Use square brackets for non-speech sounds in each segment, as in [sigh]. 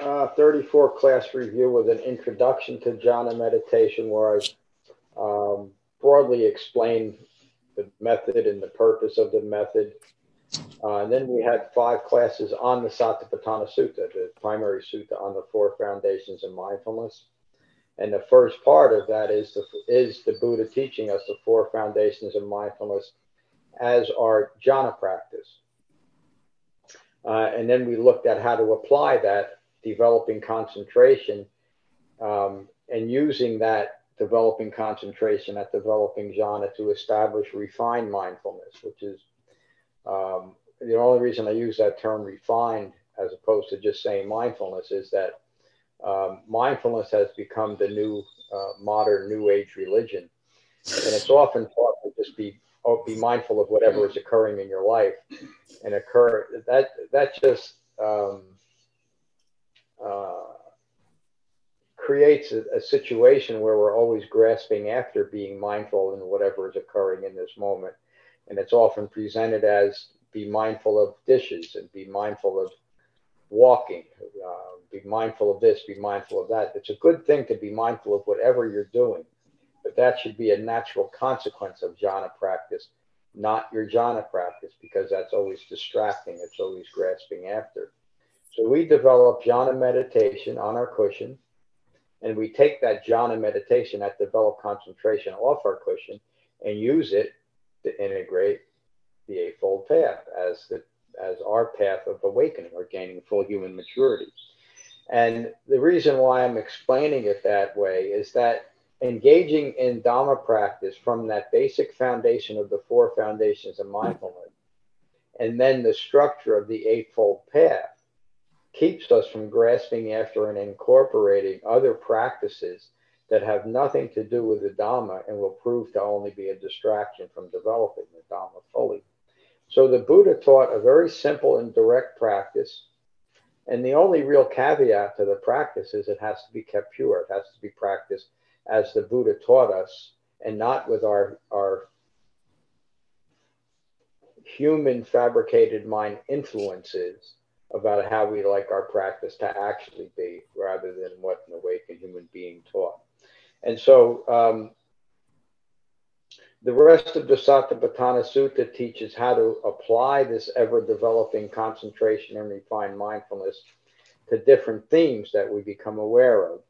uh, 34 class review with an introduction to jhana meditation where I um, broadly explained the method and the purpose of the method. Uh, and then we had five classes on the Satipatthana Sutta, the primary sutta on the four foundations of mindfulness. And the first part of that is the, is the Buddha teaching us the four foundations of mindfulness as our jhana practice. Uh, and then we looked at how to apply that, developing concentration um, and using that developing concentration, that developing jhana to establish refined mindfulness, which is um, the only reason I use that term refined as opposed to just saying mindfulness is that um, mindfulness has become the new uh, modern new age religion. And it's often thought to just be oh, be mindful of whatever is occurring in your life and occur that that just um, uh, creates a, a, situation where we're always grasping after being mindful in whatever is occurring in this moment and it's often presented as be mindful of dishes and be mindful of walking uh, be mindful of this be mindful of that it's a good thing to be mindful of whatever you're doing but that should be a natural consequence of jhana practice, not your jhana practice, because that's always distracting. It's always grasping after. So we develop jhana meditation on our cushion, and we take that jhana meditation, that developed concentration off our cushion, and use it to integrate the Eightfold Path as the as our path of awakening or gaining full human maturity. And the reason why I'm explaining it that way is that engaging in Dhamma practice from that basic foundation of the four foundations of mindfulness, and then the structure of the Eightfold Path keeps us from grasping after and incorporating other practices that have nothing to do with the Dhamma and will prove to only be a distraction from developing the Dhamma fully. So the Buddha taught a very simple and direct practice. And the only real caveat to the practice is it has to be kept pure. It has to be practiced as the Buddha taught us, and not with our, our human fabricated mind influences about how we like our practice to actually be rather than what an awakened human being taught. And so um, the rest of the Satipatthana Sutta teaches how to apply this ever developing concentration and refined mindfulness to different themes that we become aware of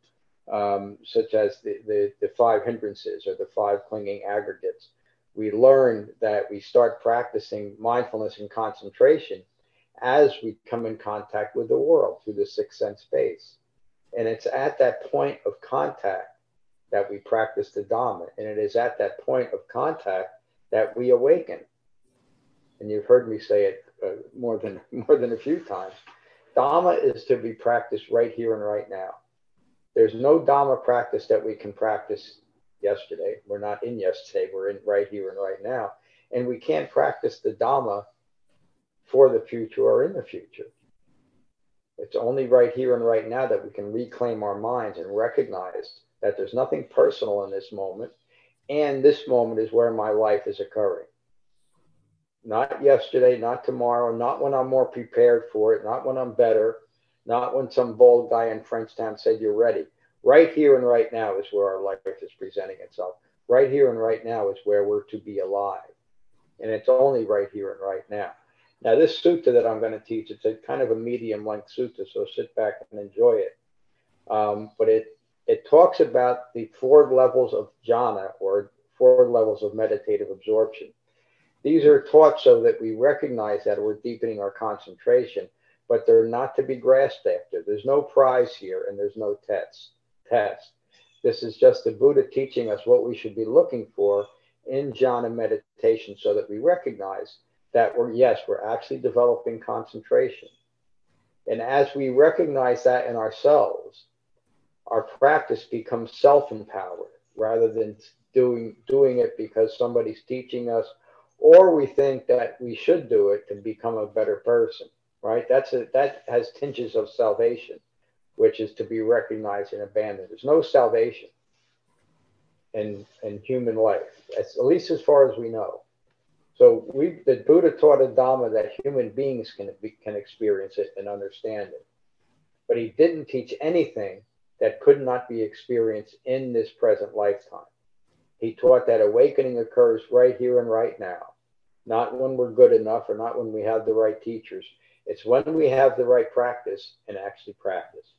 um, such as the, the, the five hindrances or the five clinging aggregates. We learn that we start practicing mindfulness and concentration as we come in contact with the world through the sixth sense base. And it's at that point of contact that we practice the Dhamma. And it is at that point of contact that we awaken. And you've heard me say it uh, more than [laughs] more than a few times. Dhamma is to be practiced right here and right now. There's no Dhamma practice that we can practice yesterday. We're not in yesterday. We're in right here and right now. And we can't practice the Dhamma for the future or in the future. It's only right here and right now that we can reclaim our minds and recognize that there's nothing personal in this moment. And this moment is where my life is occurring. Not yesterday, not tomorrow, not when I'm more prepared for it, not when I'm better, not when some bold guy in Frenchtown said you're ready. Right here and right now is where our life is presenting itself. Right here and right now is where we're to be alive. And it's only right here and right now. Now, this sutta that I'm going to teach, it's a kind of a medium length sutta, so sit back and enjoy it. Um, but it, it talks about the four levels of jhana or four levels of meditative absorption. These are taught so that we recognize that we're deepening our concentration but they're not to be grasped after. There's no prize here and there's no test. Test. This is just the Buddha teaching us what we should be looking for in jhana meditation so that we recognize that we're, yes, we're actually developing concentration. And as we recognize that in ourselves, our practice becomes self-empowered rather than doing doing it because somebody's teaching us or we think that we should do it to become a better person right? That's a, that has tinges of salvation which is to be recognized and abandoned. There's no salvation in in human life at least as far as we know so we the buddha taught a dhamma that human beings can can experience it and understand it but he didn't teach anything that could not be experienced in this present lifetime. He taught that awakening occurs right here and right now, not when we're good enough or not when we have the right teachers. It's when we have the right practice and actually practice.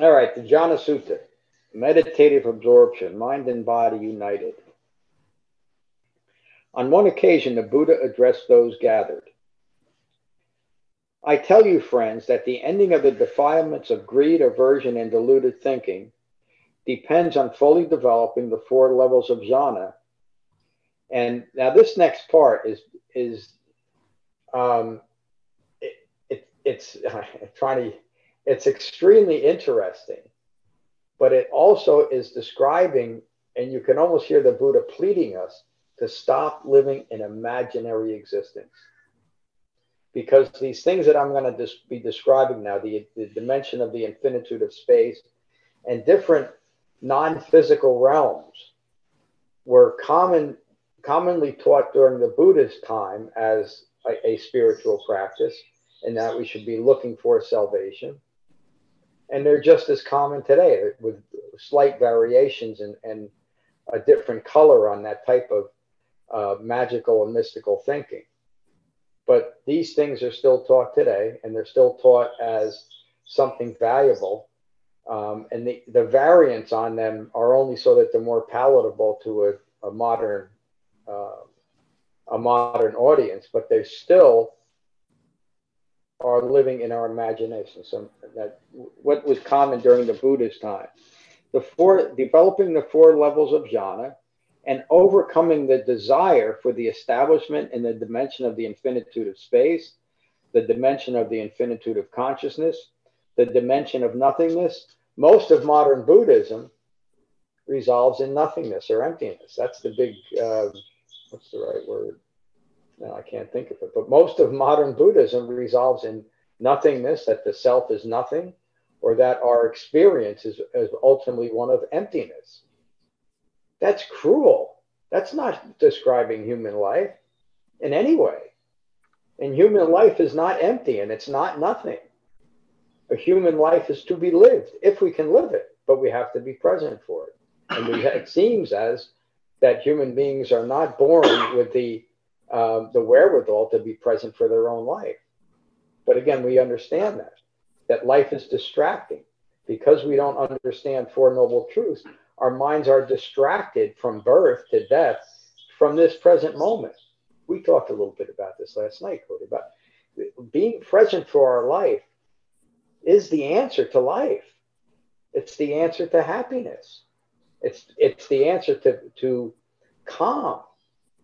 All right, the Jhana Sutta, meditative absorption, mind and body united. On one occasion, the Buddha addressed those gathered. I tell you, friends, that the ending of the defilements of greed, aversion, and deluded thinking depends on fully developing the four levels of jhana. And now this next part is is um, it, it, it's [laughs] trying to it's extremely interesting, but it also is describing, and you can almost hear the Buddha pleading us to stop living an imaginary existence because these things that I'm going to dis- be describing now, the, the dimension of the infinitude of space and different non-physical realms were common commonly taught during the Buddha's time as a, a, spiritual practice and that we should be looking for salvation. And they're just as common today with slight variations and, and a different color on that type of uh, magical and mystical thinking. But these things are still taught today, and they're still taught as something valuable. Um, and the, the variants on them are only so that they're more palatable to a, a modern uh, a modern audience, but they're still are living in our imagination. So that what was common during the Buddha's time. The four developing the four levels of jhana and overcoming the desire for the establishment in the dimension of the infinitude of space, the dimension of the infinitude of consciousness, the dimension of nothingness. Most of modern Buddhism resolves in nothingness or emptiness. That's the big, uh, what's the right word? I can't think of it. But most of modern Buddhism resolves in nothingness, that the self is nothing, or that our experience is, is ultimately one of emptiness. That's cruel. That's not describing human life in any way. And human life is not empty and it's not nothing. A human life is to be lived if we can live it, but we have to be present for it. And we, it seems as that human beings are not born with the um, the wherewithal to be present for their own life. But again, we understand that that life is distracting because we don't understand Four Noble Truths our minds are distracted from birth to death from this present moment. We talked a little bit about this last night, Cody, about being present for our life is the answer to life. It's the answer to happiness. It's it's the answer to, to calm.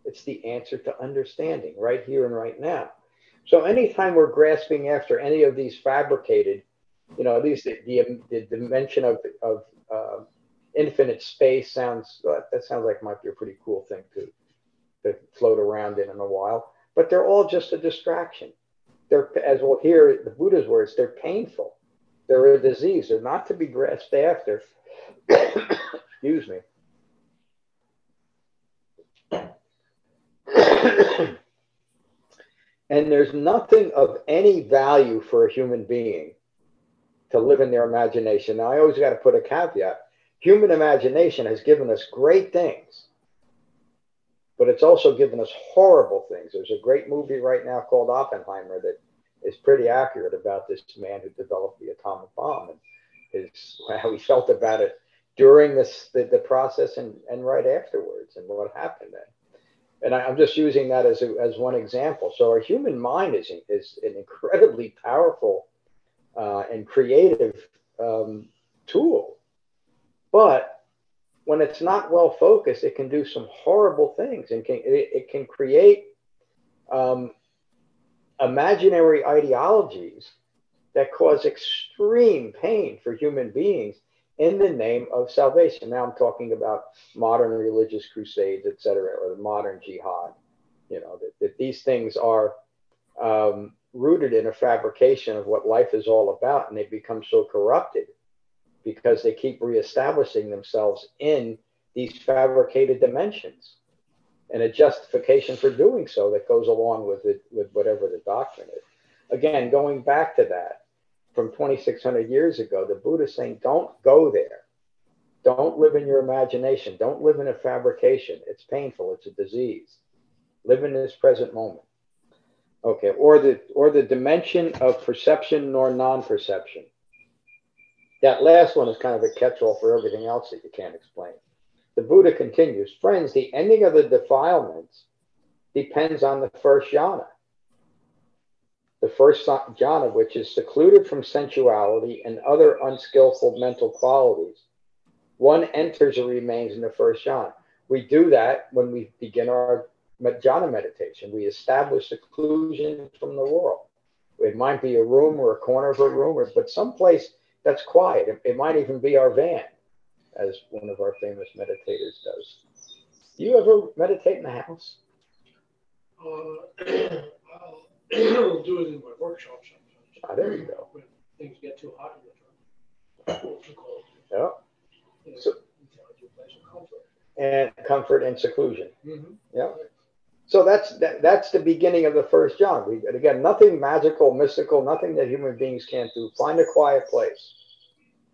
It's the answer to understanding right here and right now. So anytime we're grasping after any of these fabricated, you know, at least the, the, the dimension of, of uh, infinite space sounds that sounds like might be a pretty cool thing to to float around in in a while. But they're all just a distraction. They're as we'll hear the Buddha's words. They're painful. They're a disease. They're not to be grasped after. [coughs] Excuse me. [coughs] and there's nothing of any value for a human being to live in their imagination. Now, I always got to put a caveat human imagination has given us great things, but it's also given us horrible things. There's a great movie right now called Oppenheimer that is pretty accurate about this man who developed the atomic bomb and his how he felt about it during this the, the process and, and right afterwards and what happened then. And I, am just using that as, a, as one example. So our human mind is, is an incredibly powerful uh, and creative um, tool but when it's not well focused, it can do some horrible things and can it, it can create um, imaginary ideologies that cause extreme pain for human beings in the name of salvation. Now I'm talking about modern religious crusades, etc., or the modern jihad. You know that, that these things are um, rooted in a fabrication of what life is all about, and they become so corrupted because they keep reestablishing themselves in these fabricated dimensions and a justification for doing so that goes along with it with whatever the doctrine is again going back to that from 2600 years ago the buddha saying don't go there. Don't live in your imagination. Don't live in a fabrication. It's painful. It's a disease. Live in this present moment. Okay or the or the dimension of perception nor non-perception. That last one is kind of a catch-all for everything else that you can't explain. The Buddha continues, friends, the ending of the defilements depends on the first jhana. The first jhana, which is secluded from sensuality and other unskillful mental qualities. One enters or remains in the first jhana. We do that when we begin our jhana meditation. We establish seclusion from the world. It might be a room or a corner of a room, or, but someplace that's quiet. It, it might even be our van, as one of our famous meditators does. Do you ever meditate in the house? Uh, [clears throat] I'll do it in my workshop sometimes. Ah, there you go. When things get too hot in the truck. Too cold. Yeah. You know, So- you place of comfort. And comfort and seclusion. Mm-hmm. Yeah. So that's that, that's the beginning of the first jhana. We again nothing magical, mystical, nothing that human beings can't do. Find a quiet place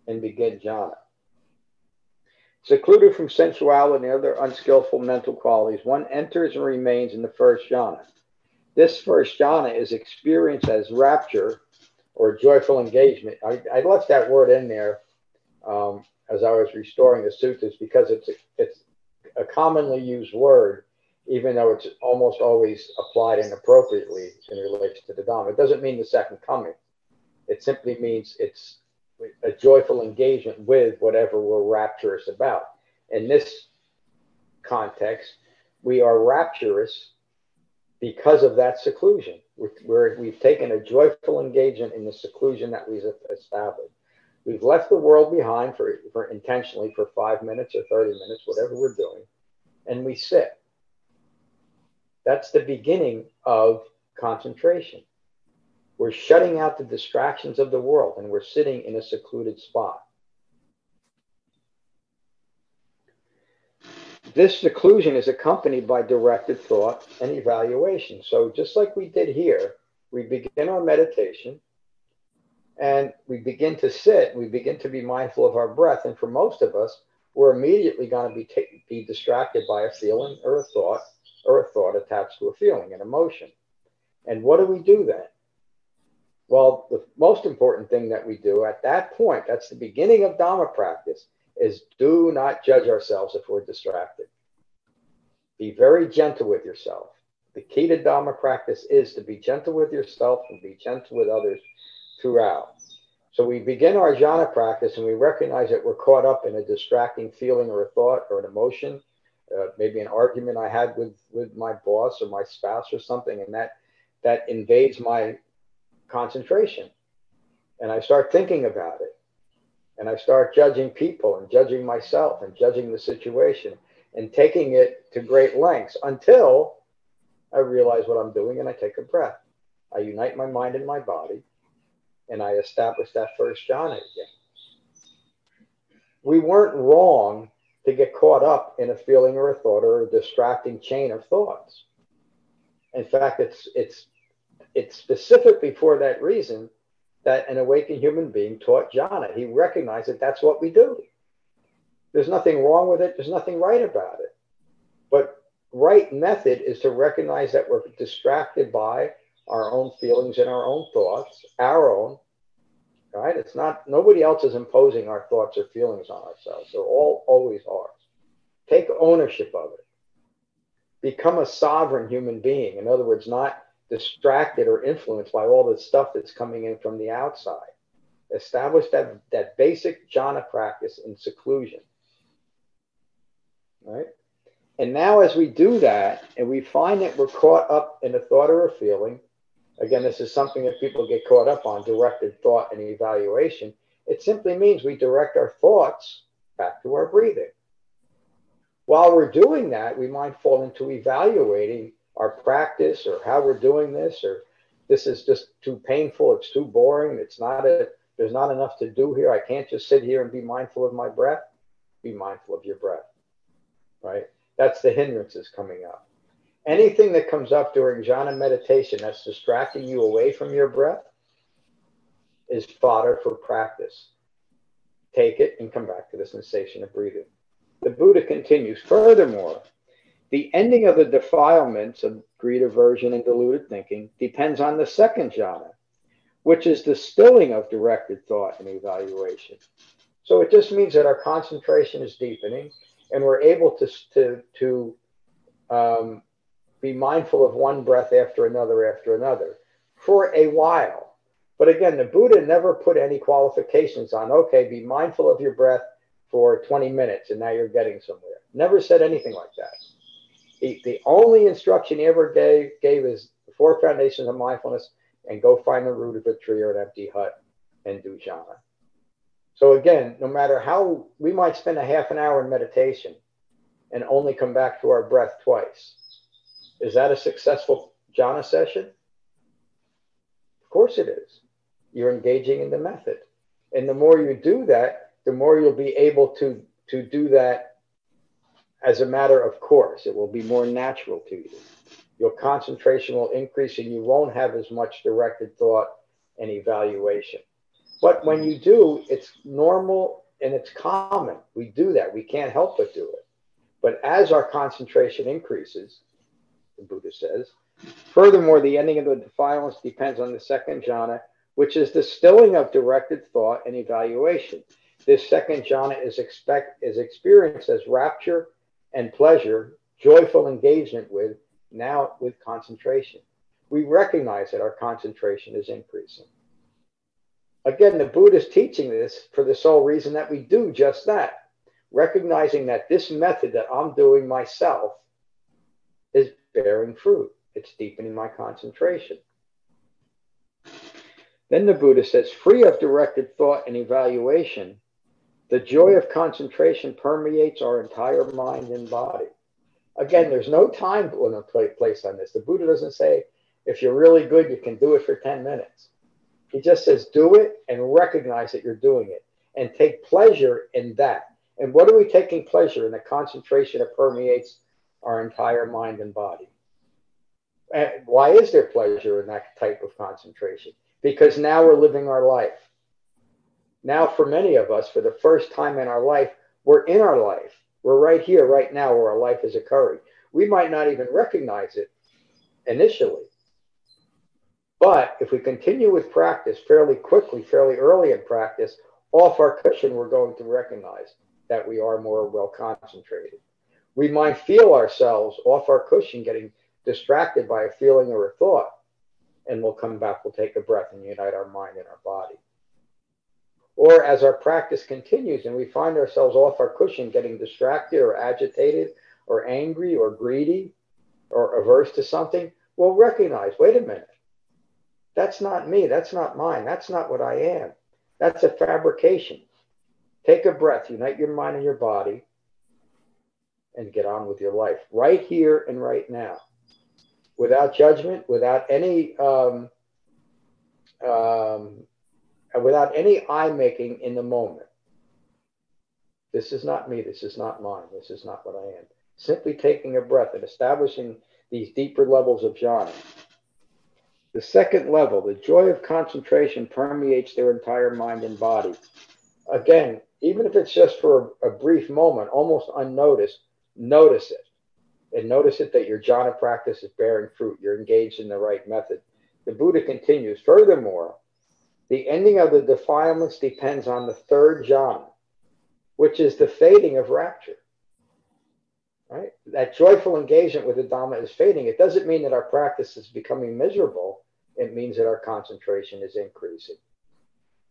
and begin jhana. Secluded from sensuality and other unskillful mental qualities, one enters and remains in the first jhana. This first jhana is experienced as rapture or joyful engagement. I, I left that word in there um, as I was restoring the suttas because it's it's a commonly used word even though it's almost always applied inappropriately in relation to the Dhamma. It doesn't mean the second coming. It simply means it's a joyful engagement with whatever we're rapturous about. In this context, we are rapturous because of that seclusion. We're, we have taken a joyful engagement in the seclusion that we've established. We've left the world behind for, for intentionally for five minutes or 30 minutes, whatever we're doing, and we sit. That's the beginning of concentration. We're shutting out the distractions of the world and we're sitting in a secluded spot. This seclusion is accompanied by directed thought and evaluation. So, just like we did here, we begin our meditation and we begin to sit, we begin to be mindful of our breath. And for most of us, we're immediately going to be, t- be distracted by a feeling or a thought or a thought attached to a feeling, an emotion. And what do we do then? Well, the most important thing that we do at that point, that's the beginning of Dhamma practice, is do not judge ourselves if we're distracted. Be very gentle with yourself. The key to Dhamma practice is to be gentle with yourself and be gentle with others throughout. So we begin our jhana practice and we recognize that we're caught up in a distracting feeling or a thought or an emotion uh, maybe an argument I had with with my boss or my spouse or something, and that that invades my concentration, and I start thinking about it, and I start judging people and judging myself and judging the situation and taking it to great lengths until I realize what I'm doing and I take a breath. I unite my mind and my body, and I establish that first jhana again. We weren't wrong to get caught up in a feeling or a thought or a distracting chain of thoughts. In fact, it's it's it's specifically for that reason that an awakened human being taught jhana. He recognized that that's what we do. There's nothing wrong with it. There's nothing right about it. But right method is to recognize that we're distracted by our own feelings and our own thoughts, our own, right? It's not, nobody else is imposing our thoughts or feelings on ourselves. They're all always ours. Take ownership of it. Become a sovereign human being. In other words, not distracted or influenced by all the stuff that's coming in from the outside. Establish that, that basic jhana practice in seclusion. Right? And now, as we do that, and we find that we're caught up in a thought or a feeling, Again, this is something that people get caught up on directed thought and evaluation. It simply means we direct our thoughts back to our breathing. While we're doing that, we might fall into evaluating our practice or how we're doing this, or this is just too painful, it's too boring, it's not a, there's not enough to do here. I can't just sit here and be mindful of my breath. Be mindful of your breath, right? That's the hindrances coming up. Anything that comes up during jhana meditation that's distracting you away from your breath is fodder for practice. Take it and come back to the sensation of breathing. The Buddha continues, furthermore, the ending of the defilements of greed, aversion, and deluded thinking depends on the second jhana, which is the stilling of directed thought and evaluation. So it just means that our concentration is deepening and we're able to, to, to um, be mindful of one breath after another after another for a while. But again, the Buddha never put any qualifications on, okay, be mindful of your breath for 20 minutes and now you're getting somewhere. Never said anything like that. He, the only instruction he ever gave, gave is the four foundations of mindfulness and go find the root of a tree or an empty hut and do jhana. So again, no matter how we might spend a half an hour in meditation and only come back to our breath twice. Is that a successful jhana session? Of course it is. You're engaging in the method. And the more you do that, the more you'll be able to, to do that as a matter of course. It will be more natural to you. Your concentration will increase and you won't have as much directed thought and evaluation. But when you do, it's normal and it's common. We do that. We can't help but do it. But as our concentration increases, the Buddha says, furthermore, the ending of the defilements depends on the second jhana, which is the stilling of directed thought and evaluation. This second jhana is, expect, is experienced as rapture and pleasure, joyful engagement with, now with concentration. We recognize that our concentration is increasing. Again, the Buddha is teaching this for the sole reason that we do just that, recognizing that this method that I'm doing myself is bearing fruit. It's deepening my concentration. Then the Buddha says, free of directed thought and evaluation, the joy of concentration permeates our entire mind and body. Again, there's no time limit place on this. The Buddha doesn't say, if you're really good, you can do it for 10 minutes. He just says, do it and recognize that you're doing it and take pleasure in that. And what are we taking pleasure in? The concentration that permeates our entire mind and body. And why is there pleasure in that type of concentration? Because now we're living our life. Now, for many of us, for the first time in our life, we're in our life. We're right here, right now, where our life is occurring. We might not even recognize it initially but if we continue with practice fairly quickly, fairly early in practice, off our cushion, we're going to recognize that we are more well concentrated. We might feel ourselves off our cushion getting distracted by a feeling or a thought, and we'll come back, we'll take a breath and unite our mind and our body. Or as our practice continues and we find ourselves off our cushion getting distracted or agitated or angry or greedy or averse to something, we'll recognize wait a minute, that's not me. That's not mine. That's not what I am. That's a fabrication. Take a breath, unite your mind and your body, and get on with your life right here and right now without judgment, without any. Um, um, without any eye making in the moment. This is not me. This is not mine. This is not what I am. Simply taking a breath and establishing these deeper levels of jhana the second level, the joy of concentration permeates their entire mind and body. Again, even if it's just for a, brief moment, almost unnoticed, notice it. And notice it that your jhana practice is bearing fruit. You're engaged in the right method. The Buddha continues, furthermore, the ending of the defilements depends on the third jhana, which is the fading of rapture right? That joyful engagement with the Dhamma is fading. It doesn't mean that our practice is becoming miserable. It means that our concentration is increasing.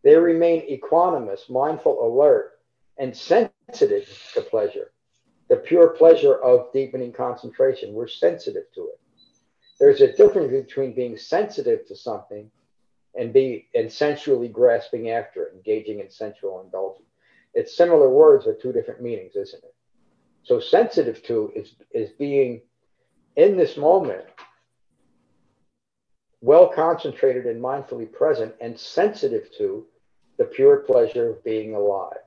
They remain equanimous, mindful, alert, and sensitive to pleasure, the pure pleasure of deepening concentration. We're sensitive to it. there's a difference between being sensitive to something and be and sensually grasping after it, engaging in sensual indulgence. It's similar words with two different meanings, isn't it? So sensitive to is is being in this moment well concentrated and mindfully present and sensitive to the pure pleasure of being alive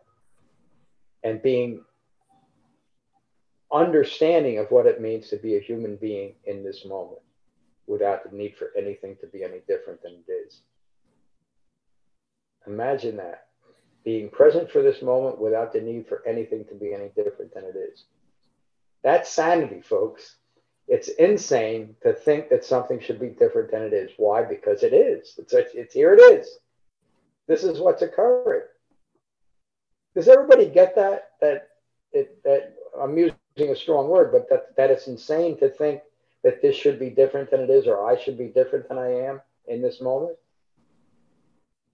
and being understanding of what it means to be a human being in this moment without the need for anything to be any different than it is. Imagine that being present for this moment without the need for anything to be any different than it is. That's sanity, folks. It's insane to think that something should be different than it is. Why? Because it is. It's, it's here it is. This is what's occurring. Does everybody get that? That it that I'm using a strong word, but that that it's insane to think that this should be different than it is, or I should be different than I am in this moment.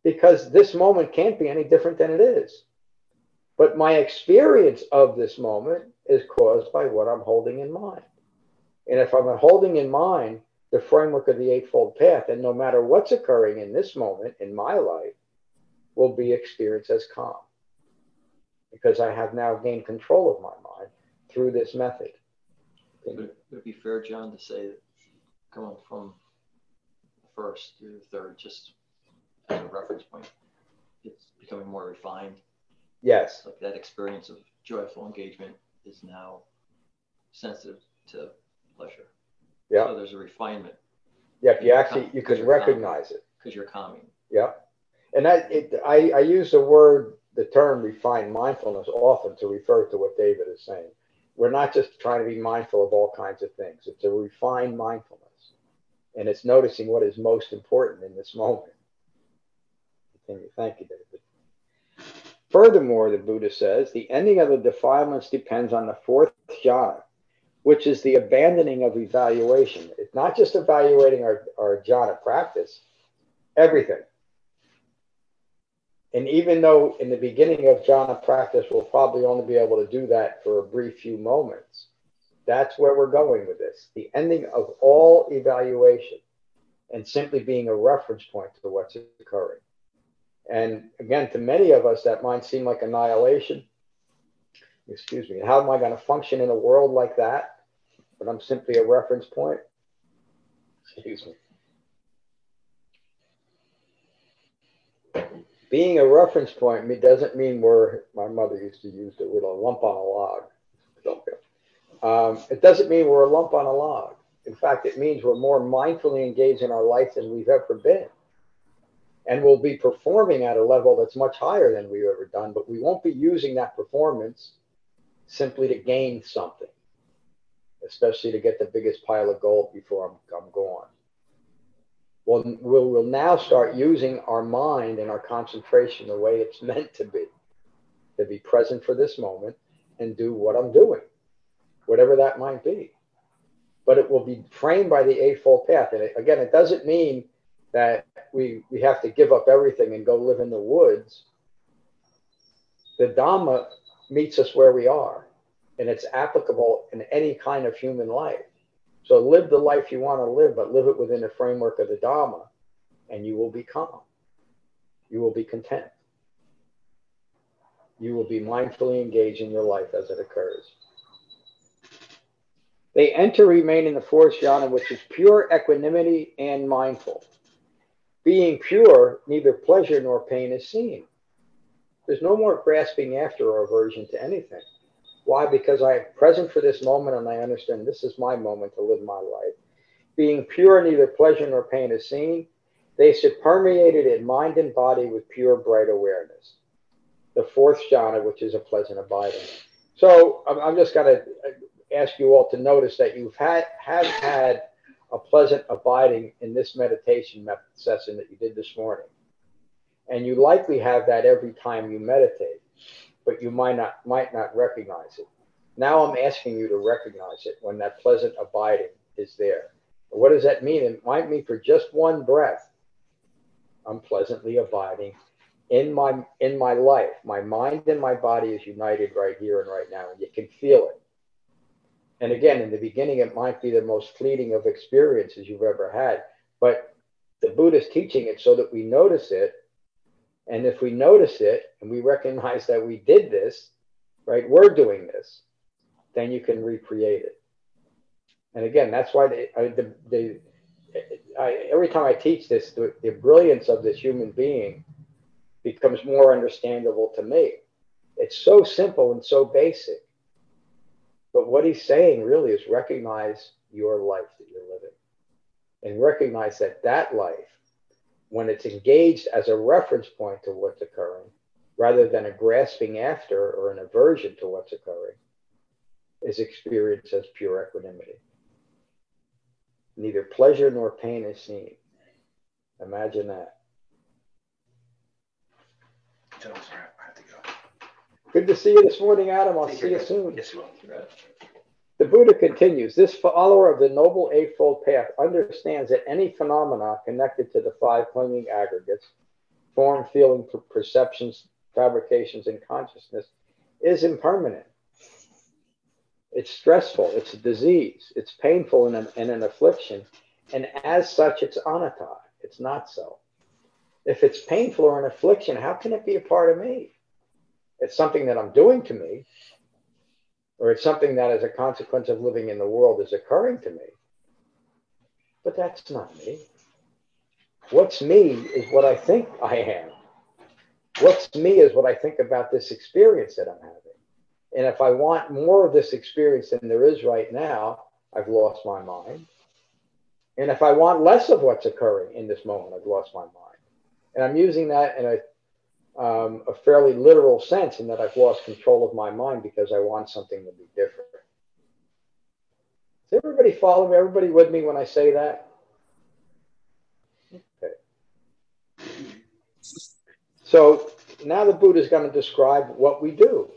Because this moment can't be any different than it is. But my experience of this moment is caused by what I'm holding in mind. And if I'm holding in mind the framework of the Eightfold Path, and no matter what's occurring in this moment in my life, will be experienced as calm. Because I have now gained control of my mind through this method. Would, it be fair, John, to say that coming from the first through the third, just as a reference point, it's becoming more refined? Yes. Like that experience of joyful engagement is now sensitive to pleasure. Yeah. So there's a refinement Yeah. If you actually you can recognize it. because you're calming. Yeah. And that it, I, I use the word, the term refined mindfulness often to refer to what David is saying. We're not just trying to be mindful of all kinds of things. It's a refined mindfulness. And it's noticing what is most important in this moment. Thank you, David. Furthermore, the Buddha says, the ending of the defilements depends on the fourth jhana, which is the abandoning of evaluation. It's not just evaluating our, our jhana practice, everything. And even though in the beginning of jhana practice, we'll probably only be able to do that for a brief few moments, that's where we're going with this. The ending of all evaluation and simply being a reference point to what's occurring. And again, to many of us, that might seem like annihilation. Excuse me. How am I going to function in a world like that? But I'm simply a reference point. Excuse me. Being a reference point doesn't mean we're, my mother used to use the word a lump on a log. Don't Um, it doesn't mean we're a lump on a log. In fact, it means we're more mindfully engaged in our life than we've ever been and we'll be performing at a level that's much higher than we've ever done, but we won't be using that performance simply to gain something, especially to get the biggest pile of gold before I'm, I'm gone. Well, we'll, we'll now start using our mind and our concentration the way it's [laughs] meant to be, to be present for this moment and do what I'm doing, whatever that might be. But it will be framed by the Eightfold Path. And it, again, it doesn't mean that we we have to give up everything and go live in the woods. The Dhamma meets us where we are, and it's applicable in any kind of human life. So live the life you want to live, but live it within the framework of the Dhamma, and you will be calm. You will be content. You will be mindfully engaged in your life as it occurs. They enter remain in the fourth jhana, which is pure equanimity and mindful being pure, neither pleasure nor pain is seen. There's no more grasping after or aversion to anything. Why? Because I'm present for this moment and I understand this is my moment to live my life. Being pure, neither pleasure nor pain is seen. They sit permeated in mind and body with pure, bright awareness. The fourth jhana, which is a pleasant abiding. So I'm just going to ask you all to notice that you've had have had a pleasant abiding in this meditation session that you did this morning. And you likely have that every time you meditate, but you might not might not recognize it. Now I'm asking you to recognize it when that pleasant abiding is there. What does that mean? It might mean for just one breath, I'm pleasantly abiding in my in my life. My mind and my body is united right here and right now, and you can feel it. And again, in the beginning, it might be the most fleeting of experiences you've ever had. But the Buddha's teaching it so that we notice it. And if we notice it and we recognize that we did this, right, we're doing this, then you can recreate it. And again, that's why they, I, the, the, I, every time I teach this, the, the brilliance of this human being becomes more understandable to me. It's so simple and so basic. But what he's saying really is recognize your life that you're living and recognize that that life, when it's engaged as a reference point to what's occurring, rather than a grasping after or an aversion to what's occurring, is experienced as pure equanimity. Neither pleasure nor pain is seen. Imagine that. Good to see you this morning, Adam. I'll see you soon. Yes, you will. The Buddha continues this follower of the Noble Eightfold Path understands that any phenomena connected to the five clinging aggregates form, feeling, perceptions, fabrications, and consciousness is impermanent. It's stressful, it's a disease, it's painful and an, and an affliction, and as such, it's anatta. It's not so. If it's painful or an affliction, how can it be a part of me? It's something that I'm doing to me, or it's something that, as a consequence of living in the world, is occurring to me. But that's not me. What's me is what I think I am. What's me is what I think about this experience that I'm having. And if I want more of this experience than there is right now, I've lost my mind. And if I want less of what's occurring in this moment, I've lost my mind. And I'm using that in a, um, a fairly literal sense in that I've lost control of my mind because I want something to be different. Does everybody follow me? Everybody with me when I say that? Okay. So now the Buddha is going to describe what we do.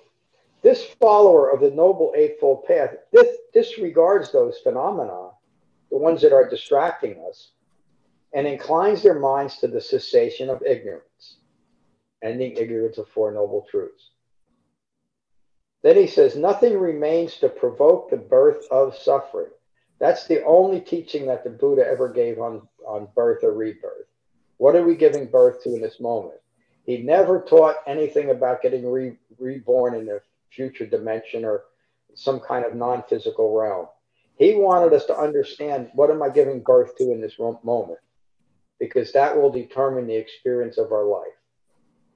This follower of the Noble Eightfold Path dis- disregards those phenomena, the ones that are distracting us, and inclines their minds to the cessation of ignorance, ending ignorance of Four Noble Truths. Then he says, Nothing remains to provoke the birth of suffering. That's the only teaching that the Buddha ever gave on, on birth or rebirth. What are we giving birth to in this moment? He never taught anything about getting re- reborn in a future dimension or some kind of non physical realm. He wanted us to understand what am I giving birth to in this moment? Because that will determine the experience of our life.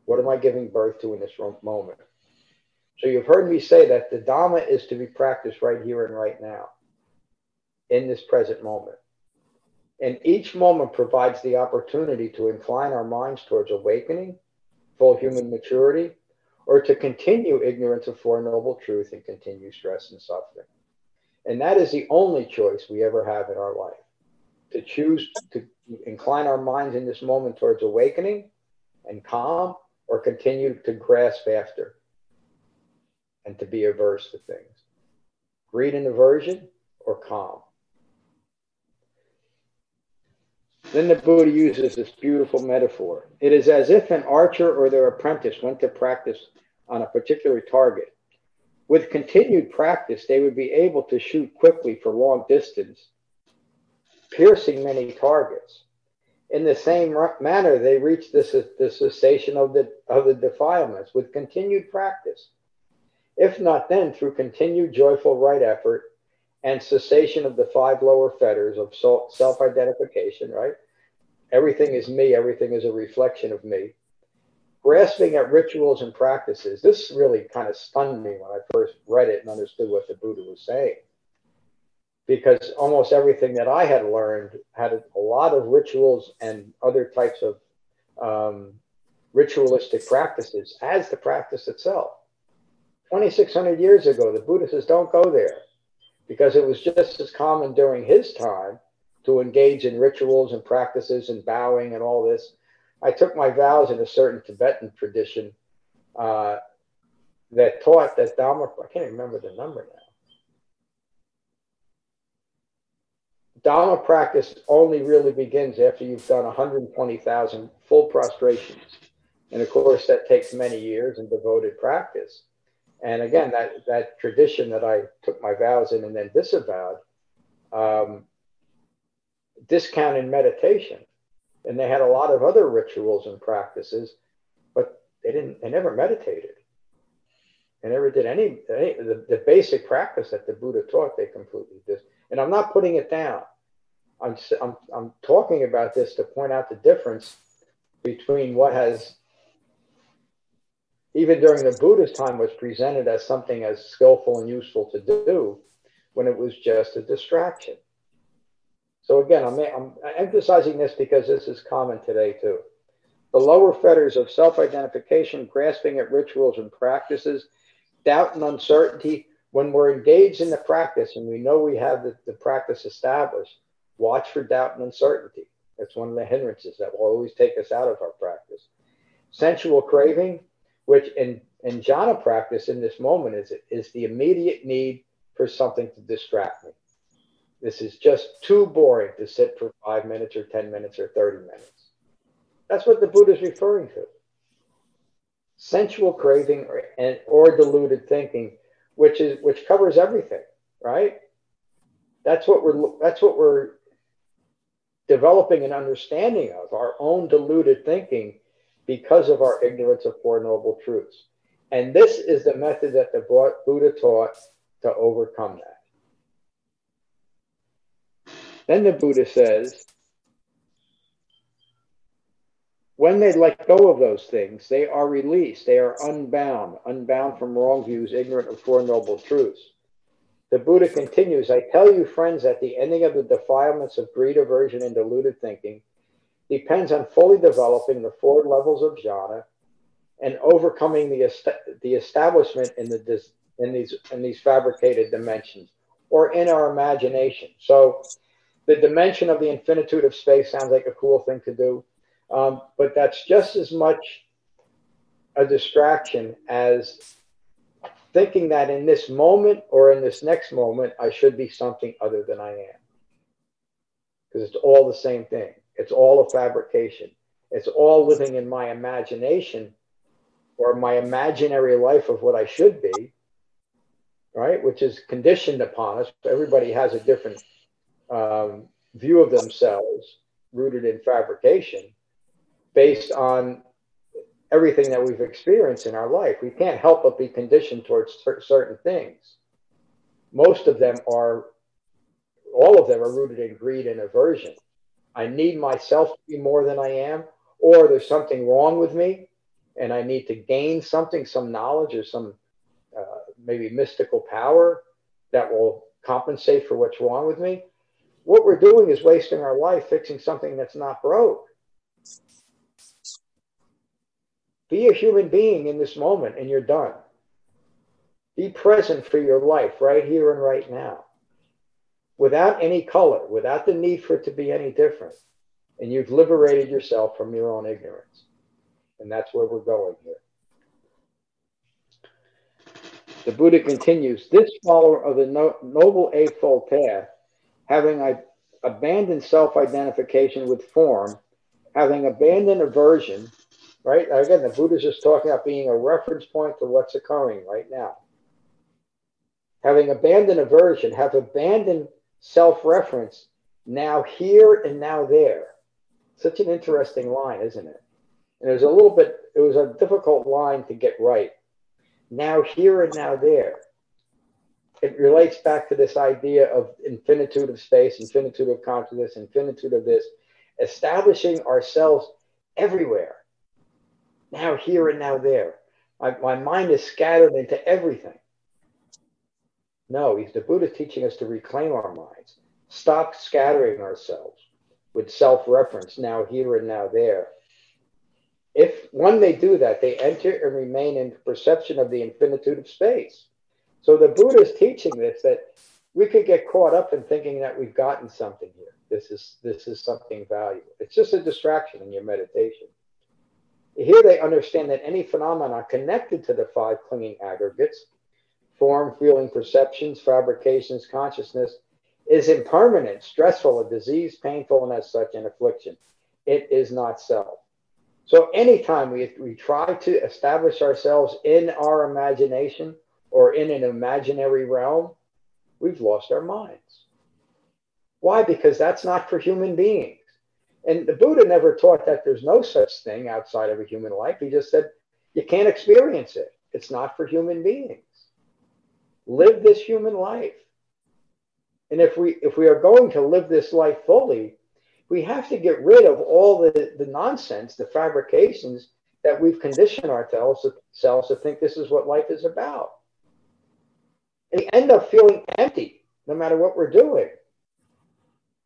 What am I giving birth to in this moment? So you've heard me say that the Dhamma is to be practiced right here and right now, in this present moment. And each moment provides the opportunity to incline our minds towards awakening, full human maturity, or to continue ignorance of Four Noble Truth and continue stress and suffering. And that is the only choice we ever have in our life to choose to incline our minds in this moment towards awakening and calm, or continue to grasp after and to be averse to things. Greed and aversion, or calm. Then the Buddha uses this beautiful metaphor. It is as if an archer or their apprentice went to practice on a particular target. With continued practice, they would be able to shoot quickly for long distance, piercing many targets. In the same manner, they reach the, the cessation of the, of the defilements with continued practice. If not then, through continued joyful right effort and cessation of the five lower fetters of self identification, right? Everything is me, everything is a reflection of me grasping at rituals and practices. This really kind of stunned me when I first read it and understood what the Buddha was saying. Because almost everything that I had learned had a lot of rituals and other types of um, ritualistic practices as the practice itself. 2,600 years ago, the Buddha says, don't go there because it was just as common during his time to engage in rituals and practices and bowing and all this I took my vows in a certain Tibetan tradition uh, that taught that Dhamma, I can't remember the number now. Dhamma practice only really begins after you've done 120,000 full prostrations. And of course, that takes many years and devoted practice. And again, that, that tradition that I took my vows in and then disavowed um, discounted meditation. And they had a lot of other rituals and practices, but they didn't, they never meditated. They never did any, any the, the basic practice that the Buddha taught, they completely did. And I'm not putting it down. I'm, I'm, I'm talking about this to point out the difference between what has, even during the Buddha's time, was presented as something as skillful and useful to do when it was just a distraction. So again, I'm, I'm emphasizing this because this is common today too. The lower fetters of self-identification, grasping at rituals and practices, doubt and uncertainty, when we're engaged in the practice and we know we have the, the practice established, watch for doubt and uncertainty. That's one of the hindrances that will always take us out of our practice. Sensual craving, which in, in jhana practice in this moment is, is the immediate need for something to distract me. This is just too boring to sit for five minutes or 10 minutes or 30 minutes. That's what the Buddha is referring to. Sensual craving or, and, or deluded thinking, which is which covers everything, right? That's what we're that's what we're developing an understanding of our own deluded thinking because of our ignorance of Four Noble Truths. And this is the method that the Buddha taught to overcome that. Then the Buddha says, when they let go of those things, they are released. They are unbound, unbound from wrong views, ignorant of Four Noble Truths. The Buddha continues I tell you, friends, that the ending of the defilements of greed, aversion, and deluded thinking depends on fully developing the four levels of jhana and overcoming the, the establishment in, the, in, these, in these fabricated dimensions or in our imagination. So, the dimension of the infinitude of space sounds like a cool thing to do, um, but that's just as much a distraction as thinking that in this moment or in this next moment, I should be something other than I am. Because it's all the same thing, it's all a fabrication, it's all living in my imagination or my imaginary life of what I should be, right? Which is conditioned upon us. Everybody has a different um, view of themselves rooted in fabrication based on everything that we've experienced in our life. We can't help but be conditioned towards certain things. Most of them are, all of them are rooted in greed and aversion. I need myself to be more than I am, or there's something wrong with me, and I need to gain something, some knowledge or some uh, maybe mystical power that will compensate for what's wrong with me what we're doing is wasting our life fixing something that's not broke. Be a human being in this moment and you're done. Be present for your life right here and right now without any color, without the need for it to be any different. And you've liberated yourself from your own ignorance. And that's where we're going here. The Buddha continues this follower of the Noble Eightfold Path having abandoned self identification with form, having abandoned aversion, right? Again, the Buddha is just talking about being a reference point to what's occurring right now. Having abandoned aversion, have abandoned self reference, now here and now there. Such an interesting line, isn't it? And it was a little bit, it was a difficult line to get right. Now here and now there it relates back to this idea of infinitude of space, infinitude of consciousness, infinitude of this, establishing ourselves everywhere. Now here and now there. My, my mind is scattered into everything. No, he's the Buddha teaching us to reclaim our minds, stop scattering ourselves with self-reference, now here and now there. If when they do that, they enter and remain in perception of the infinitude of space. So the Buddha is teaching this that we could get caught up in thinking that we've gotten something here. This is this is something valuable. It's just a distraction in your meditation. Here they understand that any phenomena connected to the five clinging aggregates, form, feeling, perceptions, fabrications, consciousness, is impermanent, stressful, a disease, painful, and as such an affliction. It is not self. So anytime we, we try to establish ourselves in our imagination or in an imaginary realm, we've lost our minds. Why? Because that's not for human beings. And the Buddha never taught that there's no such thing outside of a human life. He just said you can't experience it. It's not for human beings. Live this human life. And if we if we are going to live this life fully, we have to get rid of all the, the nonsense, the fabrications that we've conditioned ourselves to think this is what life is about. And we end up feeling empty no matter what we're doing.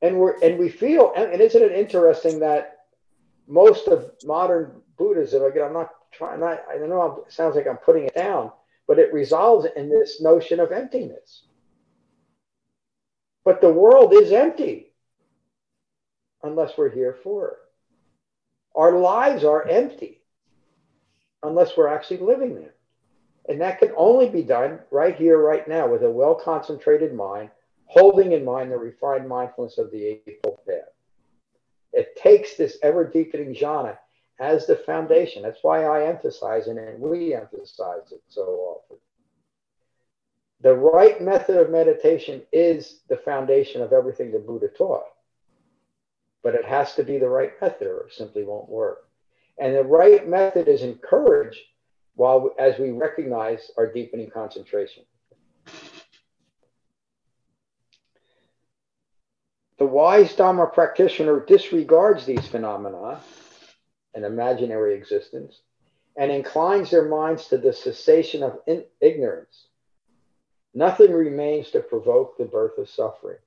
And we're and we feel and, and isn't it interesting that most of modern Buddhism, again, I'm not trying not I know it sounds like I'm putting it down, but it resolves in this notion of emptiness. But the world is empty unless we're here for it. Our lives are empty unless we're actually living them. And that can only be done right here, right now, with a well concentrated mind, holding in mind the refined mindfulness of the Eightfold Path. It takes this ever deepening jhana as the foundation. That's why I emphasize it and we emphasize it so often. The right method of meditation is the foundation of everything the Buddha taught. But it has to be the right method or it simply won't work. And the right method is encouraged while as we recognize our deepening concentration. The wise Dhamma practitioner disregards these phenomena, an imaginary existence, and inclines their minds to the cessation of in- ignorance. Nothing remains to provoke the birth of suffering.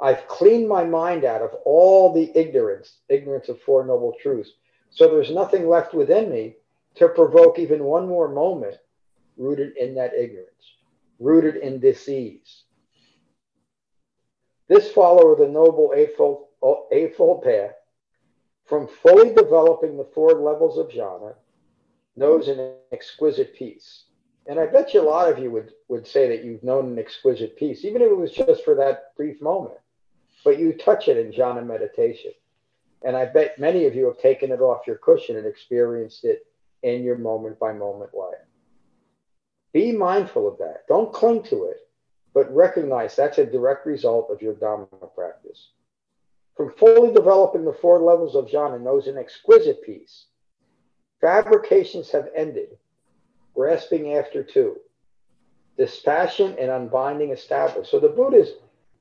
I've cleaned my mind out of all the ignorance, ignorance of Four Noble Truths. So there's nothing left within me to provoke even one more moment rooted in that ignorance, rooted in disease. This follower of the Noble Eightfold, eightfold Path, from fully developing the four levels of jhana, knows an exquisite peace. And I bet you a lot of you would, would say that you've known an exquisite peace, even if it was just for that brief moment. But you touch it in jhana meditation. And I bet many of you have taken it off your cushion and experienced it in your moment by moment life. Be mindful of that. Don't cling to it, but recognize that's a direct result of your Dhamma practice. From fully developing the four levels of jhana knows an exquisite peace. Fabrications have ended, grasping after two. Dispassion and unbinding established. So the Buddha is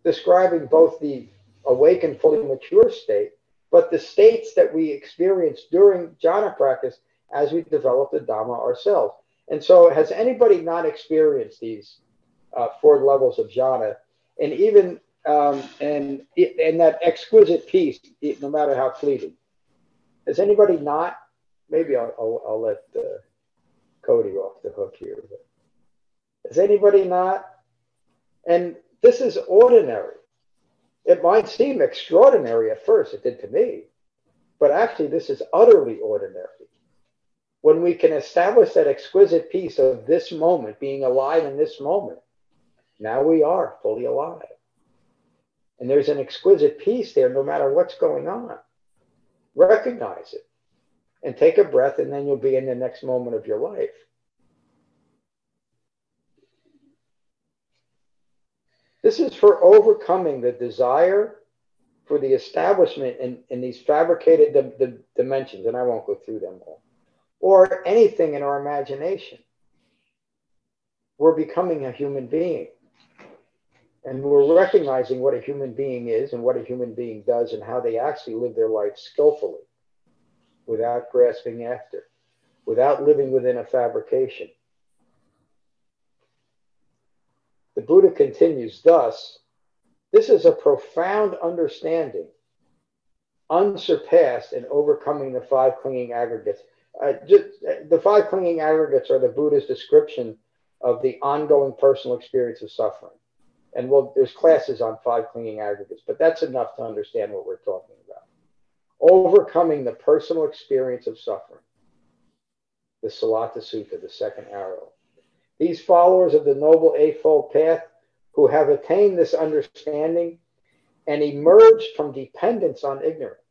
describing both the awakened, fully mature state, but the states that we experience during jhana practice as we develop the Dhamma ourselves. And so, has anybody not experienced these uh, four levels of jhana, and even um, and and that exquisite peace, no matter how fleeting? Has anybody not? Maybe I'll, I'll, I'll let uh, Cody off the hook here. But has anybody not? And this is ordinary. It might seem extraordinary at first, it did to me, but actually, this is utterly ordinary when we can establish that exquisite peace of this moment, being alive in this moment, now we are fully alive. And there's an exquisite peace there no matter what's going on. Recognize it and take a breath, and then you'll be in the next moment of your life. This is for overcoming the desire for the establishment in, in these fabricated dimensions, and I won't go through them all or anything in our imagination. We're becoming a human being. And we're recognizing what a human being is and what a human being does and how they actually live their life skillfully without grasping after, without living within a fabrication. The Buddha continues thus, this is a profound understanding, unsurpassed in overcoming the five clinging aggregates uh, just, the five clinging aggregates are the Buddha's description of the ongoing personal experience of suffering. And well, there's classes on five clinging aggregates, but that's enough to understand what we're talking about. Overcoming the personal experience of suffering. The Sallatha Sutta, the second arrow. These followers of the Noble Eightfold Path who have attained this understanding and emerged from dependence on ignorance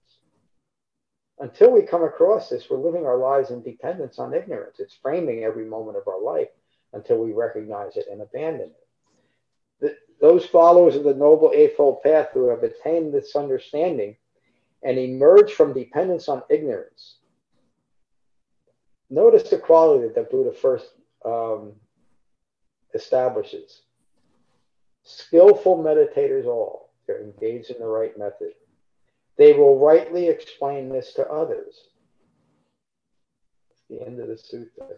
until we come across this, we're living our lives in dependence on ignorance. It's framing every moment of our life. until we recognize it and abandon it. Those followers of the Noble Eightfold Path who have attained this understanding and emerge from dependence on ignorance. Notice the quality that Buddha first um, establishes. Skillful meditators all, they're engaged in the right method. They will rightly explain this to others. It's the end of the sutta.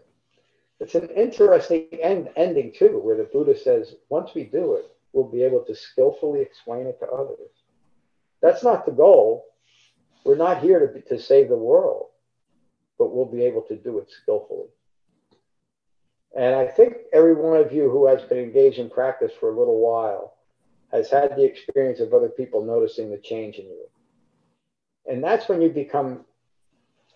It's an interesting end, ending, too, where the Buddha says, once we do it, we'll be able to skillfully explain it to others. That's not the goal. We're not here to, to save the world, but we'll be able to do it skillfully. And I think every one of you who has been engaged in practice for a little while has had the experience of other people noticing the change in you. And that's when you become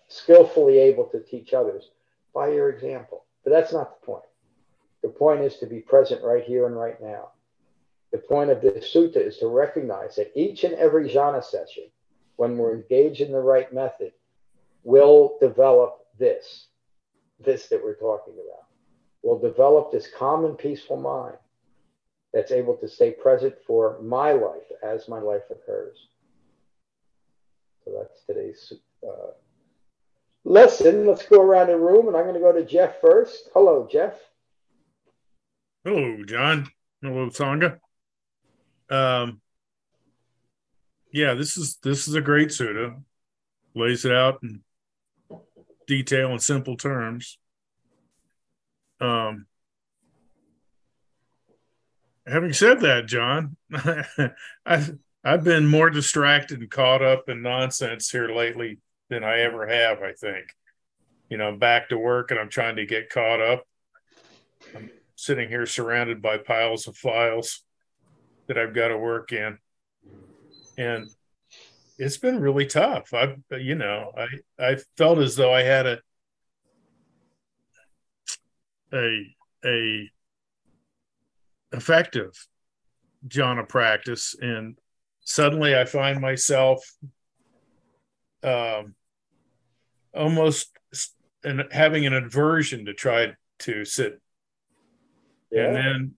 skillfully able to teach others by your example. But that's not the point. The point is to be present right here and right now. The point of this sutta is to recognize that each and every jhana session, when we're engaged in the right method, will develop this, this that we're talking about. Will develop this calm and peaceful mind that's able to stay present for my life as my life occurs. So that's today's uh, lesson. Let's go around the room, and I'm going to go to Jeff first. Hello, Jeff. Hello, John. Hello, Sangha. Um, yeah, this is this is a great sutta. Lays it out in detail in simple terms. Um, having said that, John, [laughs] I've I've been more distracted and caught up in nonsense here lately than I ever have. I think, you know, I'm back to work and I'm trying to get caught up. I'm sitting here surrounded by piles of files that I've got to work in, and it's been really tough. I've, you know, I I felt as though I had a a a effective jhana practice and suddenly i find myself um, almost and having an aversion to try to sit yeah. and then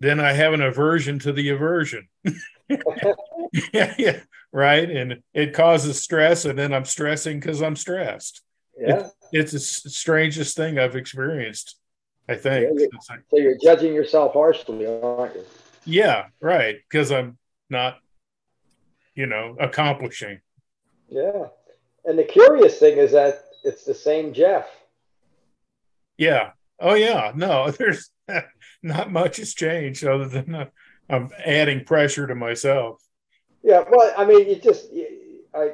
then i have an aversion to the aversion [laughs] yeah, yeah right and it causes stress and then i'm stressing because i'm stressed yeah it, it's the strangest thing i've experienced I think. Yeah, you're, so you're judging yourself harshly, aren't you? Yeah, right. Because I'm not, you know, accomplishing. Yeah. And the curious thing is that it's the same Jeff. Yeah. Oh, yeah. No, [laughs] there's [laughs] not much has changed other than uh, I'm adding pressure to myself. Yeah. Well, I mean, you just, I,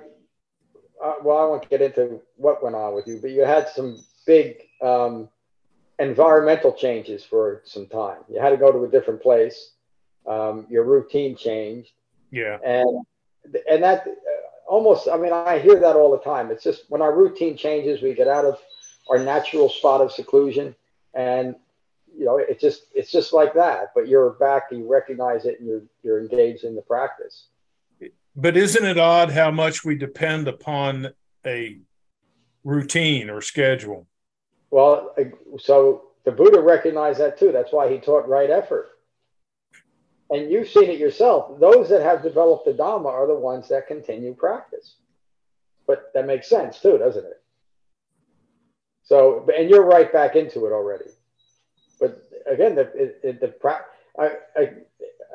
uh, well, I won't get into what went on with you, but you had some big, um, environmental changes for some time. You had to go to a different place. Um, your routine changed. Yeah. And and that uh, almost, I mean, I hear that all the time. It's just when our routine changes, we get out of our natural spot of seclusion, and you know, it's just it's just like that. But you're back, you recognize it, and you're you're engaged in the practice. But isn't it odd how much we depend upon a routine or schedule? Well, so the Buddha recognized that too. That's why he taught right effort. And you've seen it yourself. Those that have developed the Dhamma are the ones that continue practice. But that makes sense too, doesn't it? So, and you're right back into it already. Again, the, it, the I, I,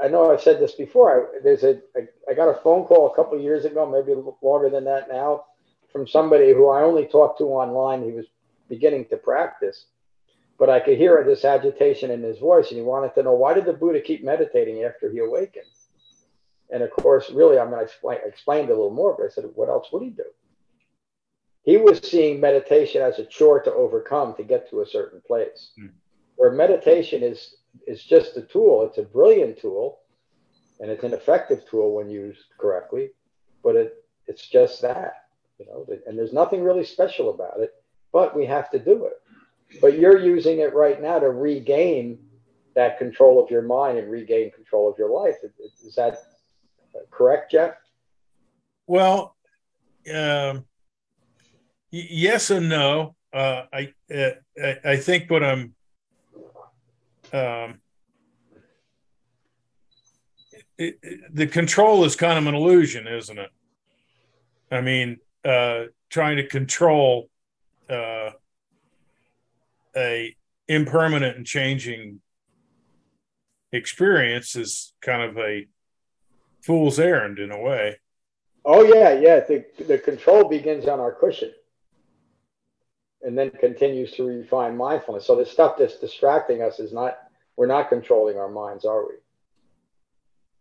I know I've said this before. I, there's a, I, I got a phone call a couple years ago, maybe longer than that now, from somebody who I only talked to online. He was beginning to practice. But I could hear this agitation in his voice, and he wanted to know why did the Buddha keep meditating after he awakened? And of course, really, I'm going to explain, explained a little more, but I said, what else would he do? He was seeing meditation as a chore to overcome to get to a certain place. Mm. Where meditation is is just a tool. It's a brilliant tool, and it's an effective tool when used correctly. But it it's just that, you know. And there's nothing really special about it but we have to do it. But you're using it right now to regain that control of your mind and regain control of your life. Is that correct, Jeff? Well, um, yes and no. Uh, I, uh, I think what I'm um, it, it, the control is kind of an illusion, isn't it? I mean, uh, trying to control uh, a impermanent and changing experience is kind of a fool's errand in a way. Oh yeah, yeah. The the control begins on our cushion, and then continues to refine mindfulness. So the stuff that's distracting us is not. We're not controlling our minds, are we?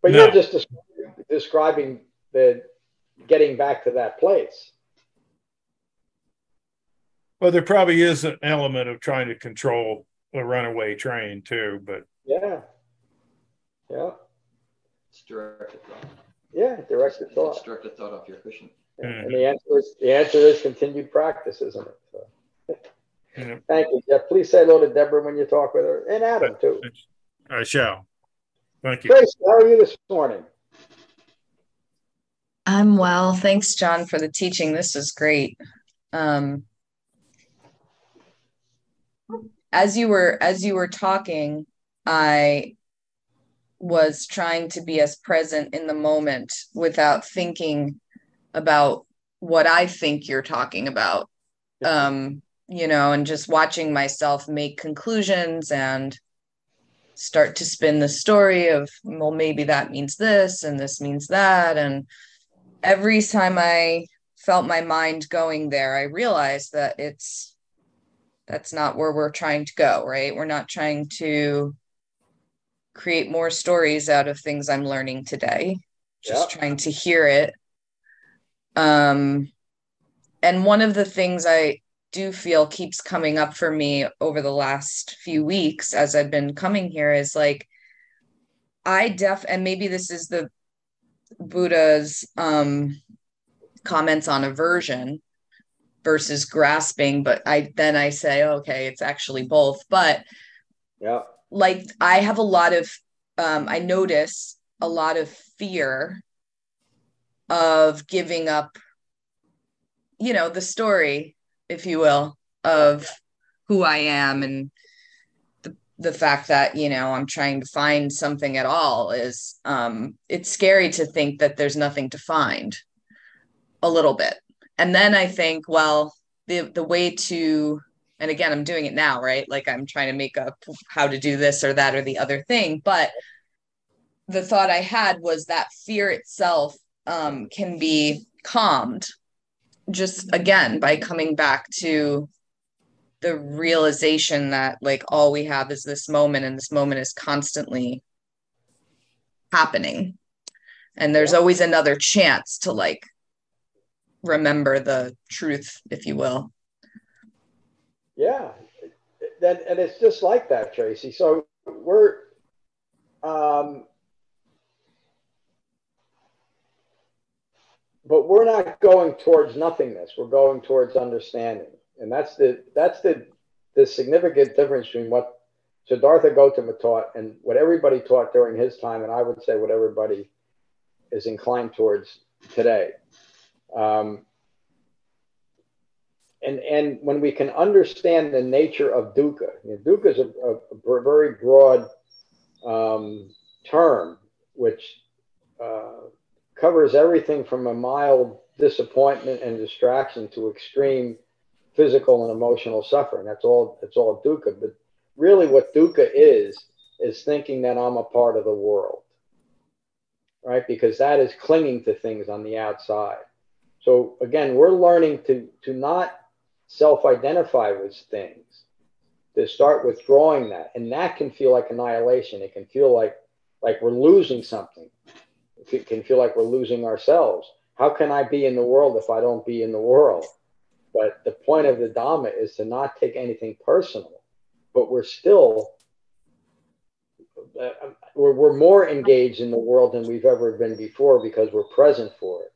But No. you're just describing, describing the getting back to that place. Well, there probably is an element of trying to control a runaway train too, but Yeah. Yeah. It's directed thought. Yeah. Directed It's thought. directed thought off your cushion. Hmm. And the answer is the answer is continued practice, isn't it? So, you know, thank you, Jeff. Please say hello to Deborah when you talk with her, and Adam too. I shall. Thank you. Grace, how are you this morning? I'm well. Thanks, John, for the teaching. This is great. Um, as you were as you were talking, I was trying to be as present in the moment without thinking about what I think you're talking about. Um, you know, and just watching myself make conclusions and start to spin the story of, well, maybe that means this and this means that. And every time I felt my mind going there, I realized that it's that's not where we're trying to go, right? We're not trying to create more stories out of things I'm learning today, just Yeah. trying to hear it. Um, and one of the things I do feel keeps coming up for me over the last few weeks as I've been coming here is like, I def, and maybe this is the Buddha's um, comments on aversion versus grasping, but I then I say, okay, it's actually both. But Yeah. like I have a lot of, um, I notice a lot of fear of giving up, you know, the story, if you will, of who I am and the the fact that you know I'm trying to find something at all is um it's scary to think that there's nothing to find a little bit. And then I think well the the way to and again I'm doing it now right? Like I'm trying to make up how to do this or that or the other thing but the thought I had was that fear itself um can be calmed just again by coming back to the realization that like all we have is this moment and this moment is constantly happening and there's Yeah. always another chance to like remember the truth if you will Yeah, that and it's just like that, Tracy. So we're um, but we're not going towards nothingness. We're going towards understanding, and that's the that's the the significant difference between what Siddhartha Gautama taught and what everybody taught during his time, and I would say what everybody is inclined towards today. Um, and and when we can understand the nature of dukkha, you know, dukkha is a, a, a very broad um, term which uh, covers everything from a mild disappointment and distraction to extreme physical and emotional suffering. That's all. That's all dukkha. But really, what dukkha is is thinking that I'm a part of the world, right? Because that is clinging to things on the outside. So again, we're learning to to not self-identify with things, to start withdrawing that, and that can feel like annihilation. It can feel like like we're losing something. Can feel like we're losing ourselves. How can I be in the world if I don't be in the world? But the point of the Dhamma is to not take anything personal, but we're still uh, we're, we're more engaged in the world than we've ever been before because we're present for it.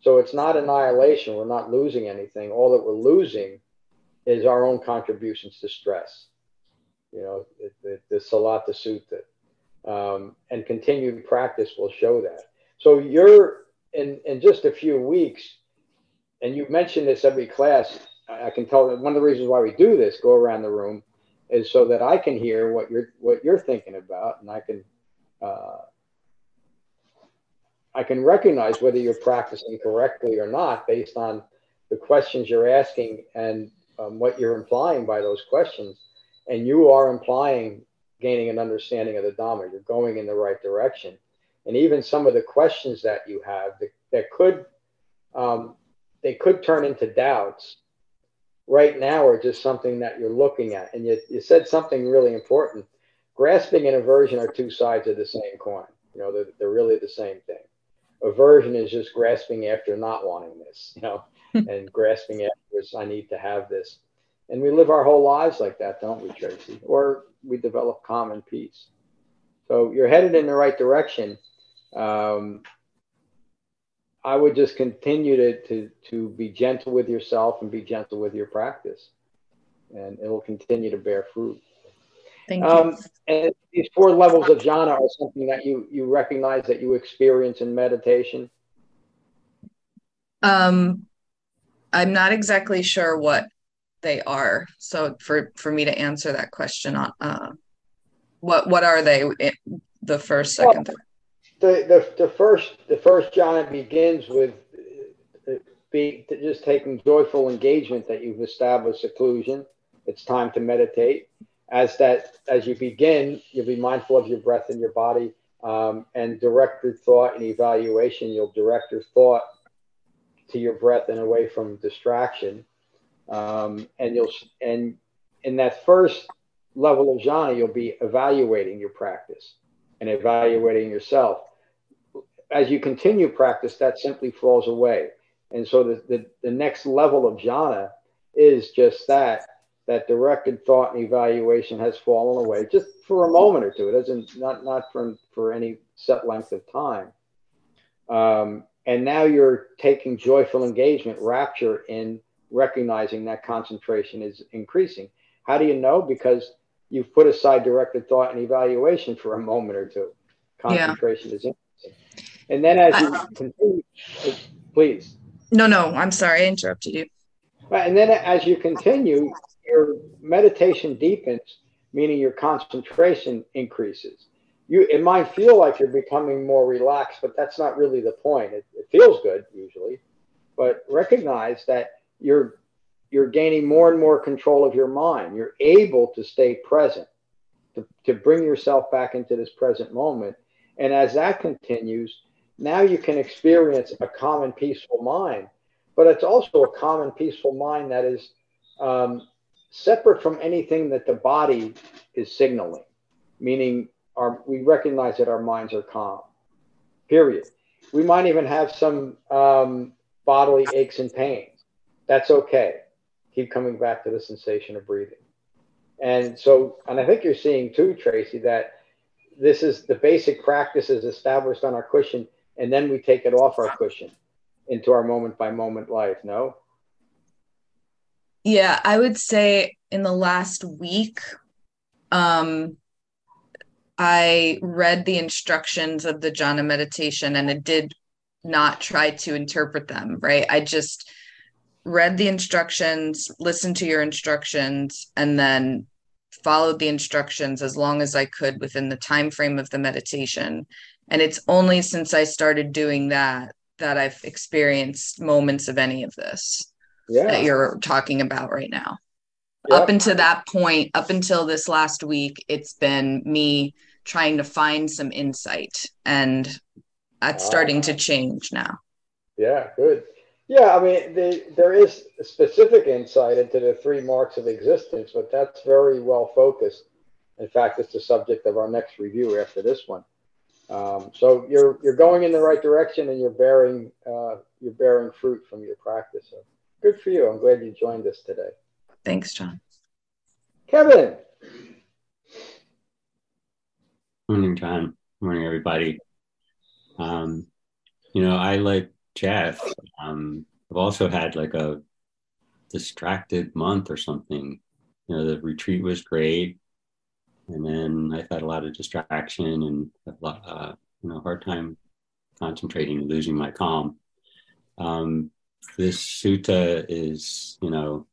So it's not annihilation. We're not losing anything. All that we're losing is our own contributions to stress. You know, the, the, the Sutta. Um, and continued practice will show that. So you're in, in just a few weeks, and you mentioned this every class. I I can tell that one of the reasons why we do this, go around the room, is so that I can hear what you're what you're thinking about, and I can uh, I can recognize whether you're practicing correctly or not based on the questions you're asking and um, what you're implying by those questions. And you are implying gaining an understanding of the Dhamma. You're going in the right direction. And even some of the questions that you have that, that could um, they could turn into doubts right now are just something that you're looking at. And you, you said something really important. Grasping and aversion are two sides of the same coin. You know, they're, they're really the same thing. Aversion is just grasping after not wanting this, you know, [laughs] and grasping after is I need to have this. And we live our whole lives like that, don't we, Tracy? Or we develop common peace. So you're headed in the right direction. Um, I would just continue to, to, to be gentle with yourself and be gentle with your practice. And it will continue to bear fruit. Thank you. Um, and these four levels of jhana are something that you, you recognize that you experience in meditation. Um, I'm not exactly sure what they are. So for for me to answer that question, uh, what what are they? The first, second, well, the, the the first the first jhana begins with uh, be just taking joyful engagement that you've established seclusion. It's time to meditate. As that as you begin, you'll be mindful of your breath and your body, um, and direct your thought and evaluation. You'll direct your thought to your breath and away from distraction. Um, and you'll and in that first level of jhana, you'll be evaluating your practice and evaluating yourself. As you continue practice, that simply falls away. And so the, the, the next level of jhana is just that that directed thought and evaluation has fallen away just for a moment or two. It doesn't not not for for any set length of time. Um, and now you're taking joyful engagement, rapture in recognizing that concentration is increasing. How do you know? Because you've put aside directed thought and evaluation for a moment or two. Concentration yeah. is increasing. And then as you I, continue, please. No, no, I'm sorry, I interrupted you. Uh, and then as you continue, your meditation deepens, meaning your concentration increases. You, it might feel like you're becoming more relaxed, but that's not really the point. It, it feels good usually, but recognize that you're you're gaining more and more control of your mind. You're able to stay present, to, to bring yourself back into this present moment. And as that continues, now you can experience a calm and peaceful mind. But it's also a calm and peaceful mind that is um, separate from anything that the body is signaling, meaning our, we recognize that our minds are calm, period. We might even have some um, bodily aches and pains that's okay. Keep coming back to the sensation of breathing. And so, and I think you're seeing too, Tracy, that this is the basic practice is established on our cushion, and then we take it off our cushion into our moment by moment life. No? Yeah, I would say in the last week, um, I read the instructions of the jhana meditation and it did not try to interpret them, right? I just read the instructions, listened to your instructions, and then followed the instructions as long as I could within the time frame of the meditation. And it's only since I started doing that that I've experienced moments of any of this yeah. that you're talking about right now. Yep. Up until that point, up until this last week, it's been me trying to find some insight, and that's starting to change now. Yeah, good. Yeah, I mean, the, there is specific insight into the three marks of existence, but that's very well focused. In fact, it's the subject of our next review after this one. Um, so you're you're going in the right direction, and you're bearing uh, you're bearing fruit from your practice. So good for you. I'm glad you joined us today. Thanks, John. Kevin. Morning, John. Morning, everybody. Um, you know, I like Jeff, um, I've also had like a distracted month or something. You know, the retreat was great, and then I've had a lot of distraction and a lot, uh, you know, hard time concentrating, losing my calm. Um, this sutta is, you know,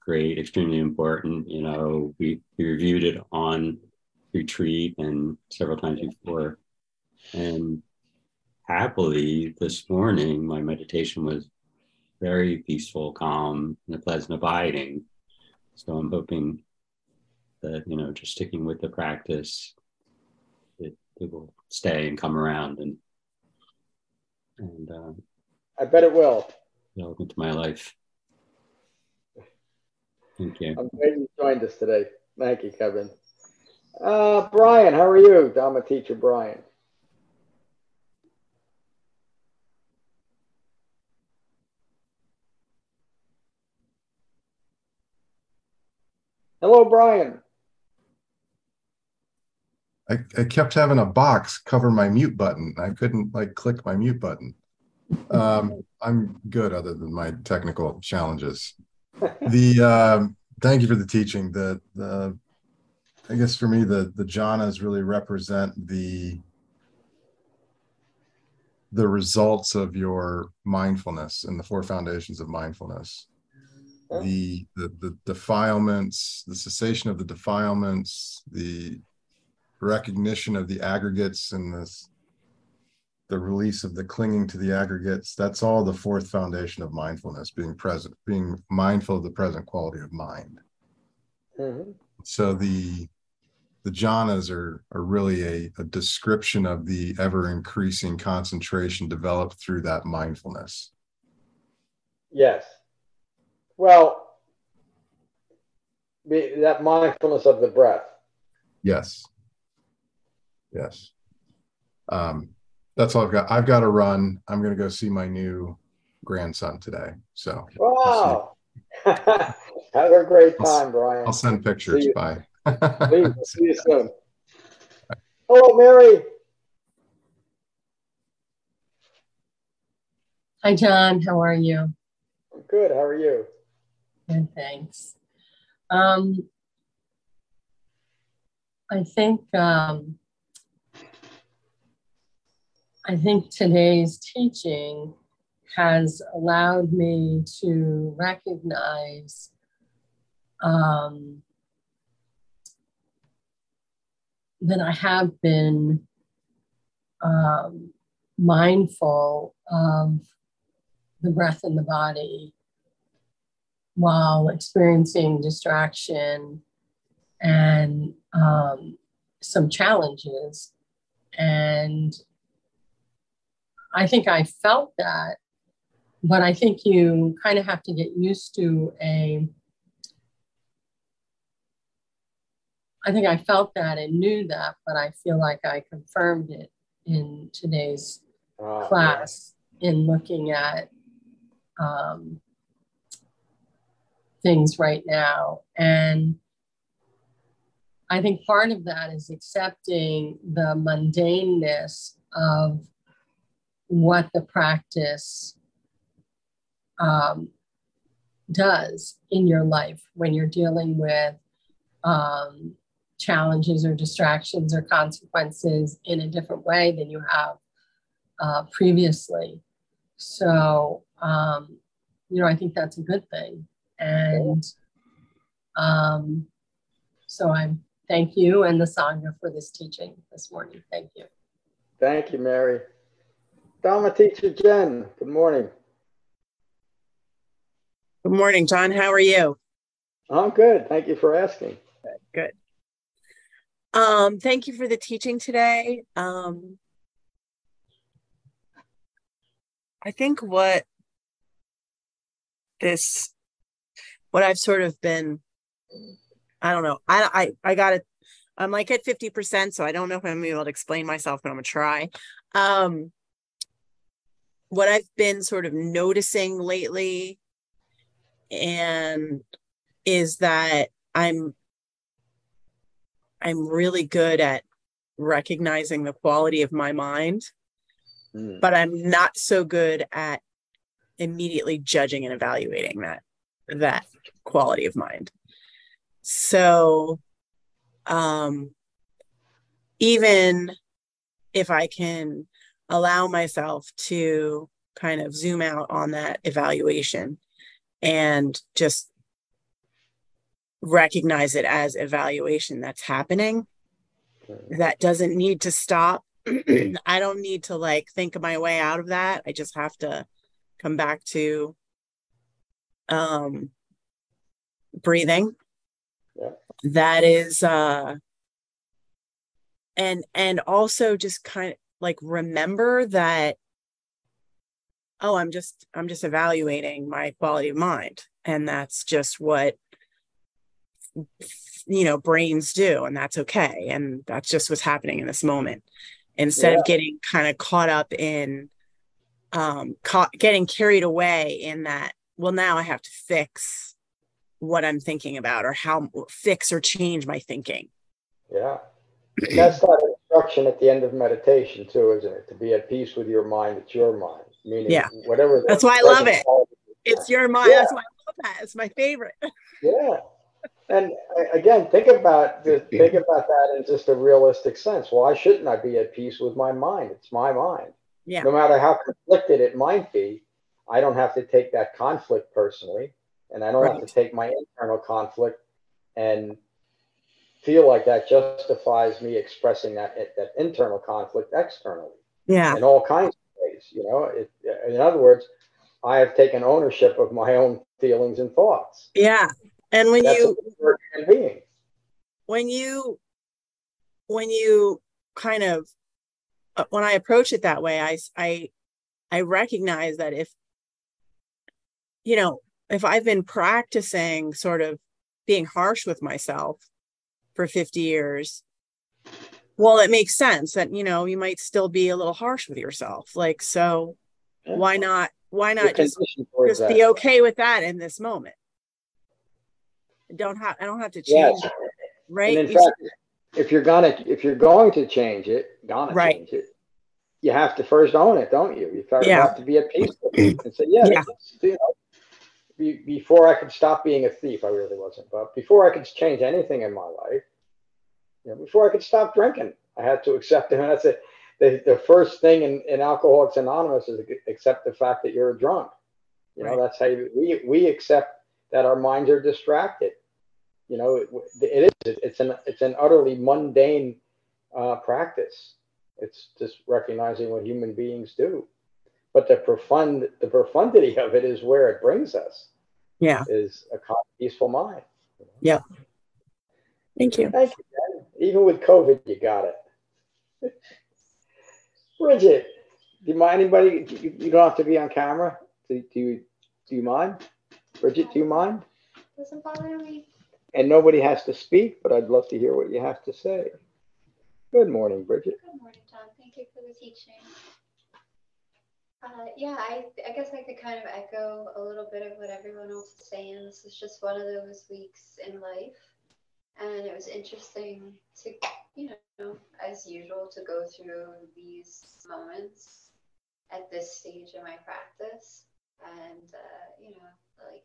great, extremely important. You know, we, we reviewed it on retreat and several times before. And happily, this morning, my meditation was very peaceful, calm, and a pleasant abiding. So I'm hoping that, you know, just sticking with the practice, it, it will stay and come around and, and, uh, I bet it will. Welcome to my life. Thank you. I'm glad you joined us today. Thank you, Kevin. Uh, Brian, how are you? Dharma teacher Brian. Hello, Brian. I, I kept having a box cover my mute button. I couldn't like click my mute button. Um, I'm good other than my technical challenges. The [laughs] um, thank you for the teaching. The the I guess for me the the jhanas really represent the the results of your mindfulness and the four foundations of mindfulness. The, the the defilements, the cessation of the defilements, the recognition of the aggregates and this the release of the clinging to the aggregates that's all the fourth foundation of mindfulness being present being mindful of the present quality of mind Mhm. so the the jhanas are are really a, a description of the ever increasing concentration developed through that mindfulness Yes. Well, that mindfulness of the breath. yes yes um that's all i've got i've got to run i'm going to go see my new grandson today so Wow. [laughs] Have a great I'll time, Brian. i'll send pictures See bye Please, [laughs] see you soon. Hello, Mary. Hi, John. How are you? I'm good. How are you? Good, thanks. Um, I think um, I think today's teaching has allowed me to recognize um, that I have been um, mindful of the breath in the body while experiencing distraction and um, some challenges. And I think I felt that, but I think you kind of have to get used to a. I think I felt that and knew that, but I feel like I confirmed it in today's class in looking at um, things right now. And I think part of that is accepting the mundaneness of what the practice um, does in your life when you're dealing with um, challenges or distractions or consequences in a different way than you have uh, previously. So, um, you know, I think that's a good thing. And um, so I thank you and the Sangha for this teaching this morning. Thank you. Thank you, Mary. Dharma teacher Jen, good morning. Good morning, John. How are you? I'm good. Thank you for asking. Good. Um, thank you for the teaching today. Um, I think what this, what I've sort of been, I don't know. I I I got it. I'm like at 50%, so I don't know if I'm gonna be able to explain myself, but I'm gonna try. Um, what I've been sort of noticing lately and is that I'm I'm really good at recognizing the quality of my mind, Hmm. but I'm not so good at immediately judging and evaluating that that quality of mind. So um even if I can allow myself to kind of zoom out on that evaluation and just recognize it as evaluation that's happening. That doesn't need to stop. [clears throat] I don't need to like think my way out of that. I just have to come back to um breathing. Yeah. That is uh and and also just kind of like remember that oh i'm just i'm just evaluating my quality of mind and that's just what you know brains do and that's okay and that's just what's happening in this moment instead Yeah. of getting kind of caught up in um caught, getting carried away in that well now i have to fix what i'm thinking about or how fix or change my thinking Yeah. And that's that instruction at the end of meditation too, isn't it? To be at peace with your mind, it's your mind. Meaning Yeah. whatever That's why I love it. it's your mind Yeah. that's why i love that it's my favorite [laughs] Yeah. And again, think about the, think about that in just a realistic sense. Why shouldn't I be at peace with my mind? It's my mind. yeah No matter how conflicted it might be, I don't have to take that conflict personally, and I don't have to take my internal conflict and feel like that justifies me expressing that that internal conflict externally yeah in all kinds of ways. You know, it, in other words, I have taken ownership of my own feelings and thoughts. yeah and when That's you a for a human being. when you when you kind of uh, when i approach it that way I I I recognize that if you know if i've been practicing sort of being harsh with myself for 50 years well it makes sense that you know you might still be a little harsh with yourself like so Yeah. why not why not just just that. be okay with that in this moment I don't have i don't have to change Yes. right And in You fact, if you're gonna if you're going to change it, gonna Right. change it, you have to first own it, don't you? You first Yeah. have to be at peace with it and say, yeah, Yeah. you know, be, before I could stop being a thief, I really wasn't, but before I could change anything in my life, you know, before I could stop drinking, I had to accept it. And [laughs] that's it. The, the first thing in, in Alcoholics Anonymous is accept the fact that you're a drunk. You know, Right. that's how you, we, we accept that our minds are distracted. You know, it, it is, it's an, it's an utterly mundane uh, practice. It's just recognizing what human beings do. But the profund, the profundity of it is where it brings us, yeah is a calm, peaceful mind. Yeah, thank you Thank you, Jen. Even with COVID, you got it. [laughs] Bridget, do you mind anybody? You, you don't have to be on camera. Do, do you do you mind? Bridget, do you mind? Doesn't bother me. And nobody has to speak, but I'd love to hear what you have to say. Good morning, Bridget. Good morning, Tom. Thank you for the teaching. Uh, yeah, I, I guess I could kind of echo a little bit of what everyone else is saying. This is just one of those weeks in life. And it was interesting to, you know, as usual, to go through these moments at this stage in my practice. And, uh, you know, like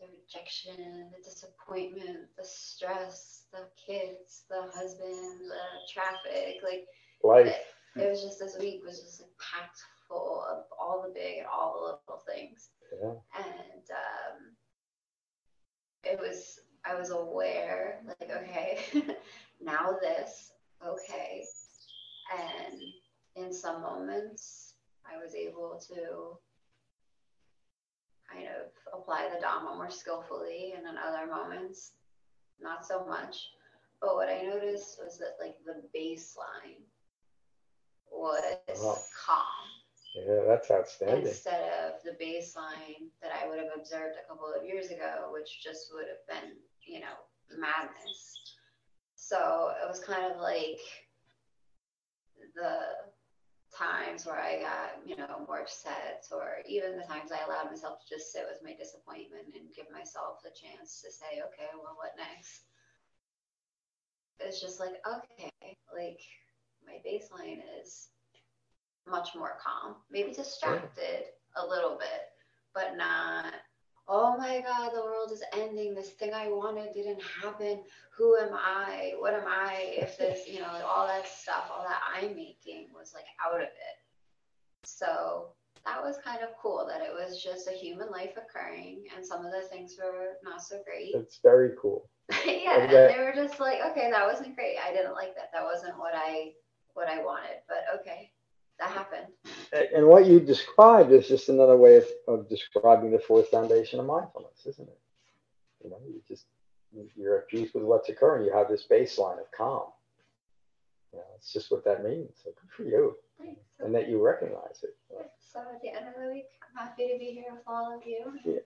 the rejection, the disappointment, the stress, the kids, the husband, the traffic, like Life. it was just this week was just like packed full of all the big and all the little things. Yeah. And um, it was I was aware, like, okay, [laughs] now this, okay. And in some moments I was able to kind of apply the Dhamma more skillfully, and in other moments, not so much. But what I noticed was that like the baseline was Wow. calm Yeah, that's outstanding. instead of the baseline that I would have observed a couple of years ago, which just would have been, you know, madness. So it was kind of like the times where I got, you know, more upset, or even the times I allowed myself to just sit with my disappointment and give myself the chance to say, okay, well, what next? It's just like, okay, like my baseline is much more calm, maybe distracted a little bit, but not, oh my God, the world is ending. This thing I wanted didn't happen. Who am I? What am I? If this, you know, all that stuff, all that I'm making was like out of it. So that was kind of cool that it was just a human life occurring and some of the things were not so great. It's very cool. [laughs] yeah, and that- they were just like, okay, that wasn't great. I didn't like that. That wasn't what I what I wanted, but okay, that happened. And what you described is just another way of, of describing the fourth foundation of mindfulness, isn't it? You know, you just you're at peace with what's occurring. You have this baseline of calm. You know, it's just what that means. So good for you, Thanks. and that you recognize it. So at the end of the week, I'm happy to be here with all of you. Yeah.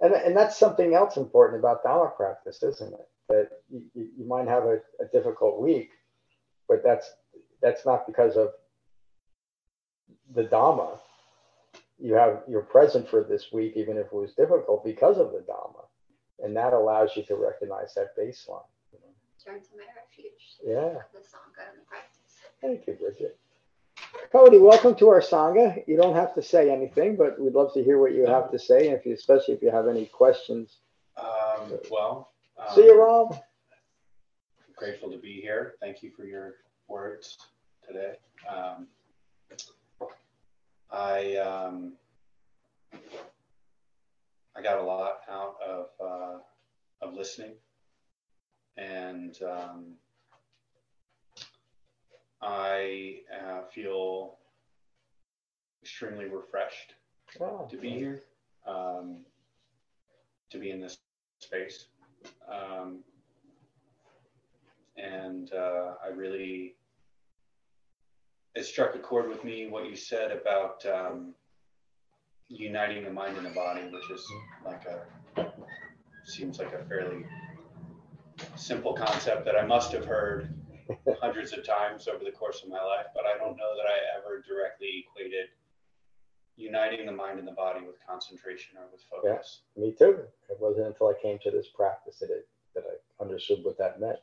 And, and that's something else important about Dharma practice, isn't it? That you, you you might have a, a difficult week, but that's that's not because of the Dharma. You have you're present for this week, even if it was difficult, because of the Dharma, and that allows you to recognize that baseline. Turn to my refuge. Yeah. The Sangha and the practice. Thank you, Bridget. Cody, welcome to our Sangha. You don't have to say anything, but we'd love to hear what you have to say, if you, especially if you have any questions. Um, well, um, See you, Rob. Grateful to be here. Thank you for your words today. Um, I um, I got a lot out of uh, of listening, and um, I uh, feel extremely refreshed Oh, to be here, um, to be in this space. Um, and uh, I really, it struck a chord with me what you said about um, uniting the mind and the body, which is like a, seems like a fairly simple concept that I must have heard [laughs] hundreds of times over the course of my life, but I don't know that I ever directly equated uniting the mind and the body with concentration or with focus. Me too. It wasn't until I came to this practice that it that I understood what that meant.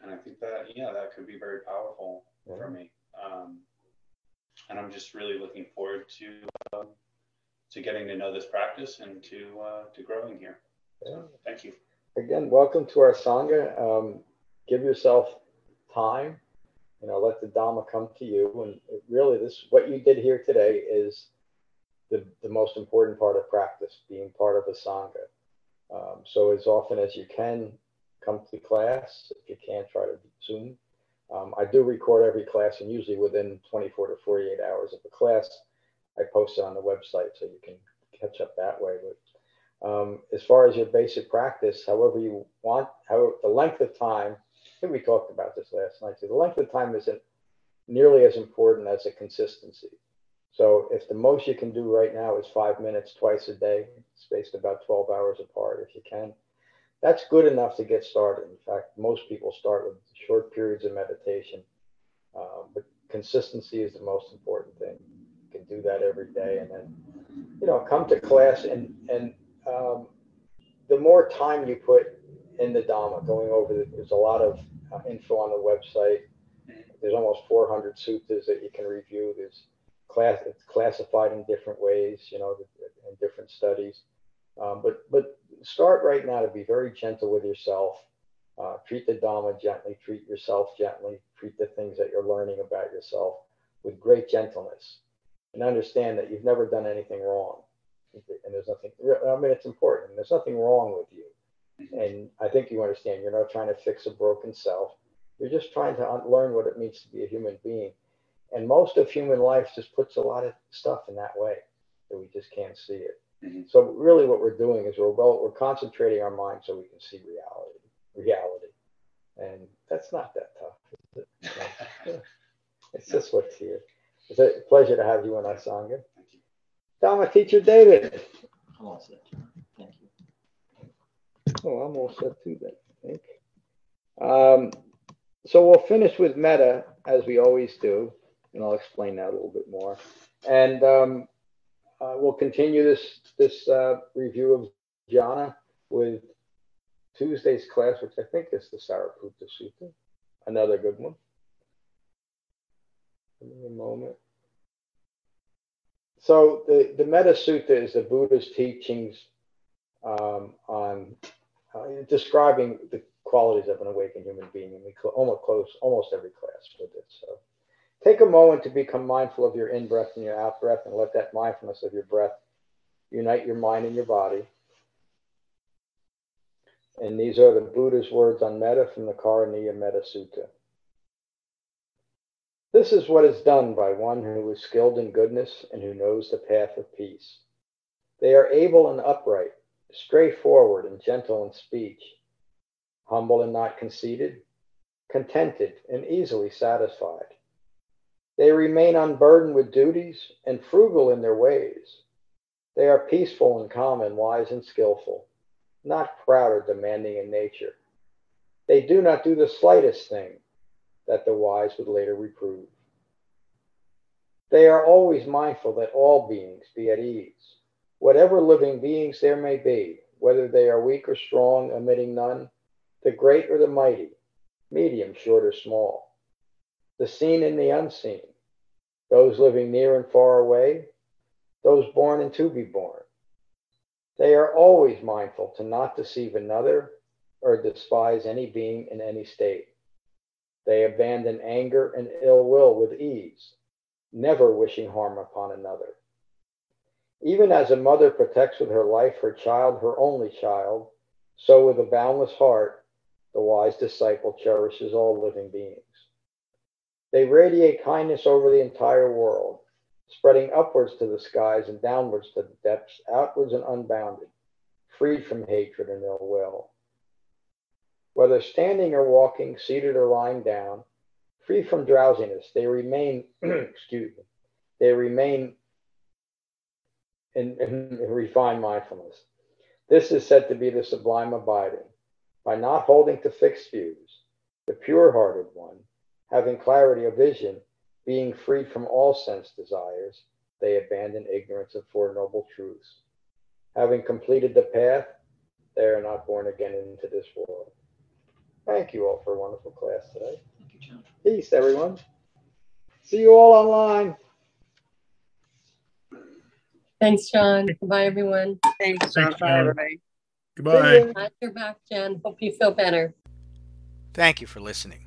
And I think that, yeah, that could be very powerful Yeah. for me. Um, and I'm just really looking forward to um, to getting to know this practice and to uh, to growing here. So, thank you. Again, welcome to our Sangha. Um, give yourself time. You know, let the Dhamma come to you. And it really, this what you did here today is the, the most important part of practice, being part of a Sangha. Um, so as often as you can, come to class. If you can't, try to Zoom. Um, I do record every class, and usually within 24 to 48 hours of the class, I post it on the website so you can catch up that way. But um, as far as your basic practice, however you want, how the length of time, I think we talked about this last night too. The length of time isn't nearly as important as the consistency. So if the most you can do right now is five minutes twice a day, spaced about 12 hours apart, if you can, that's good enough to get started. In fact, most people start with short periods of meditation, um, but consistency is the most important thing. You can do that every day, and then you know come to class and and um, the more time you put in the Dhamma, going over the, there's a lot of uh, info on the website. There's almost 400 suttas that you can review. There's class it's classified in different ways, you know, in different studies. Um, but but start right now to be very gentle with yourself. Uh, treat the Dhamma gently. Treat yourself gently. Treat the things that you're learning about yourself with great gentleness, and understand that you've never done anything wrong. And there's nothing. I mean, it's important. There's nothing wrong with you. And I think you understand. You're not trying to fix a broken self. You're just trying to learn what it means to be a human being. And most of human life just puts a lot of stuff in that way that we just can't see it. So really, what we're doing is we're well, we're concentrating our mind so we can see reality, reality, and that's not that tough. It? [laughs] [laughs] it's just what's here. It's a pleasure to have you in our sangha. Thank you. Dharma teacher David. I'm all set. Thank you. Oh, I'm all set too then. I think. Um, so we'll finish with metta as we always do, and I'll explain that a little bit more. And um, uh, we'll continue this this uh, review of jhana with Tuesday's class, which I think is the Sariputta Sutta, another good one. Give me a moment. So the the Metta Sutta is the Buddha's teachings um, on uh, describing the qualities of an awakened human being, and we cl- almost close almost every class with it. So Take a moment to become mindful of your in breath and your out breath and let that mindfulness of your breath unite your mind and your body. And these are the Buddha's words on metta from the Karaniya Metta Sutta. This is what is done by one who is skilled in goodness and who knows the path of peace. They are able and upright, straightforward and gentle in speech, humble and not conceited, contented and easily satisfied. They remain unburdened with duties and frugal in their ways. They are peaceful and calm and wise and skillful not proud or demanding in nature. They do not do the slightest thing that the wise would later reprove. They are always mindful that all beings be at ease. Whatever living beings there may be, whether they are weak or strong, omitting none, the great or the mighty, medium, short, or small, the seen and the unseen, those living near and far away, those born and to be born, they are always mindful to not deceive another or despise any being in any state. They abandon anger and ill will with ease, never wishing harm upon another. Even as a mother protects with her life her child, her only child, so with a boundless heart, the wise disciple cherishes all living beings. They radiate kindness over the entire world, spreading upwards to the skies and downwards to the depths, outwards and unbounded, freed from hatred and ill will. Whether standing or walking, seated or lying down, free from drowsiness, they remain, [clears throat] excuse me, they remain in, in refined mindfulness. This is said to be the sublime abiding. By not holding to fixed views, the pure hearted one, having clarity of vision, being freed from all sense desires, they abandon ignorance of Four Noble Truths. Having completed the path, they are not born again into this world. Thank you all for a wonderful class today. Thank you, John. Peace, everyone. See you all online. Thanks, John. Goodbye, everyone. Thanks, John. Thanks, Bye, John. everybody. Goodbye. Glad you're back, Jen. Hope you feel better. Thank you for listening.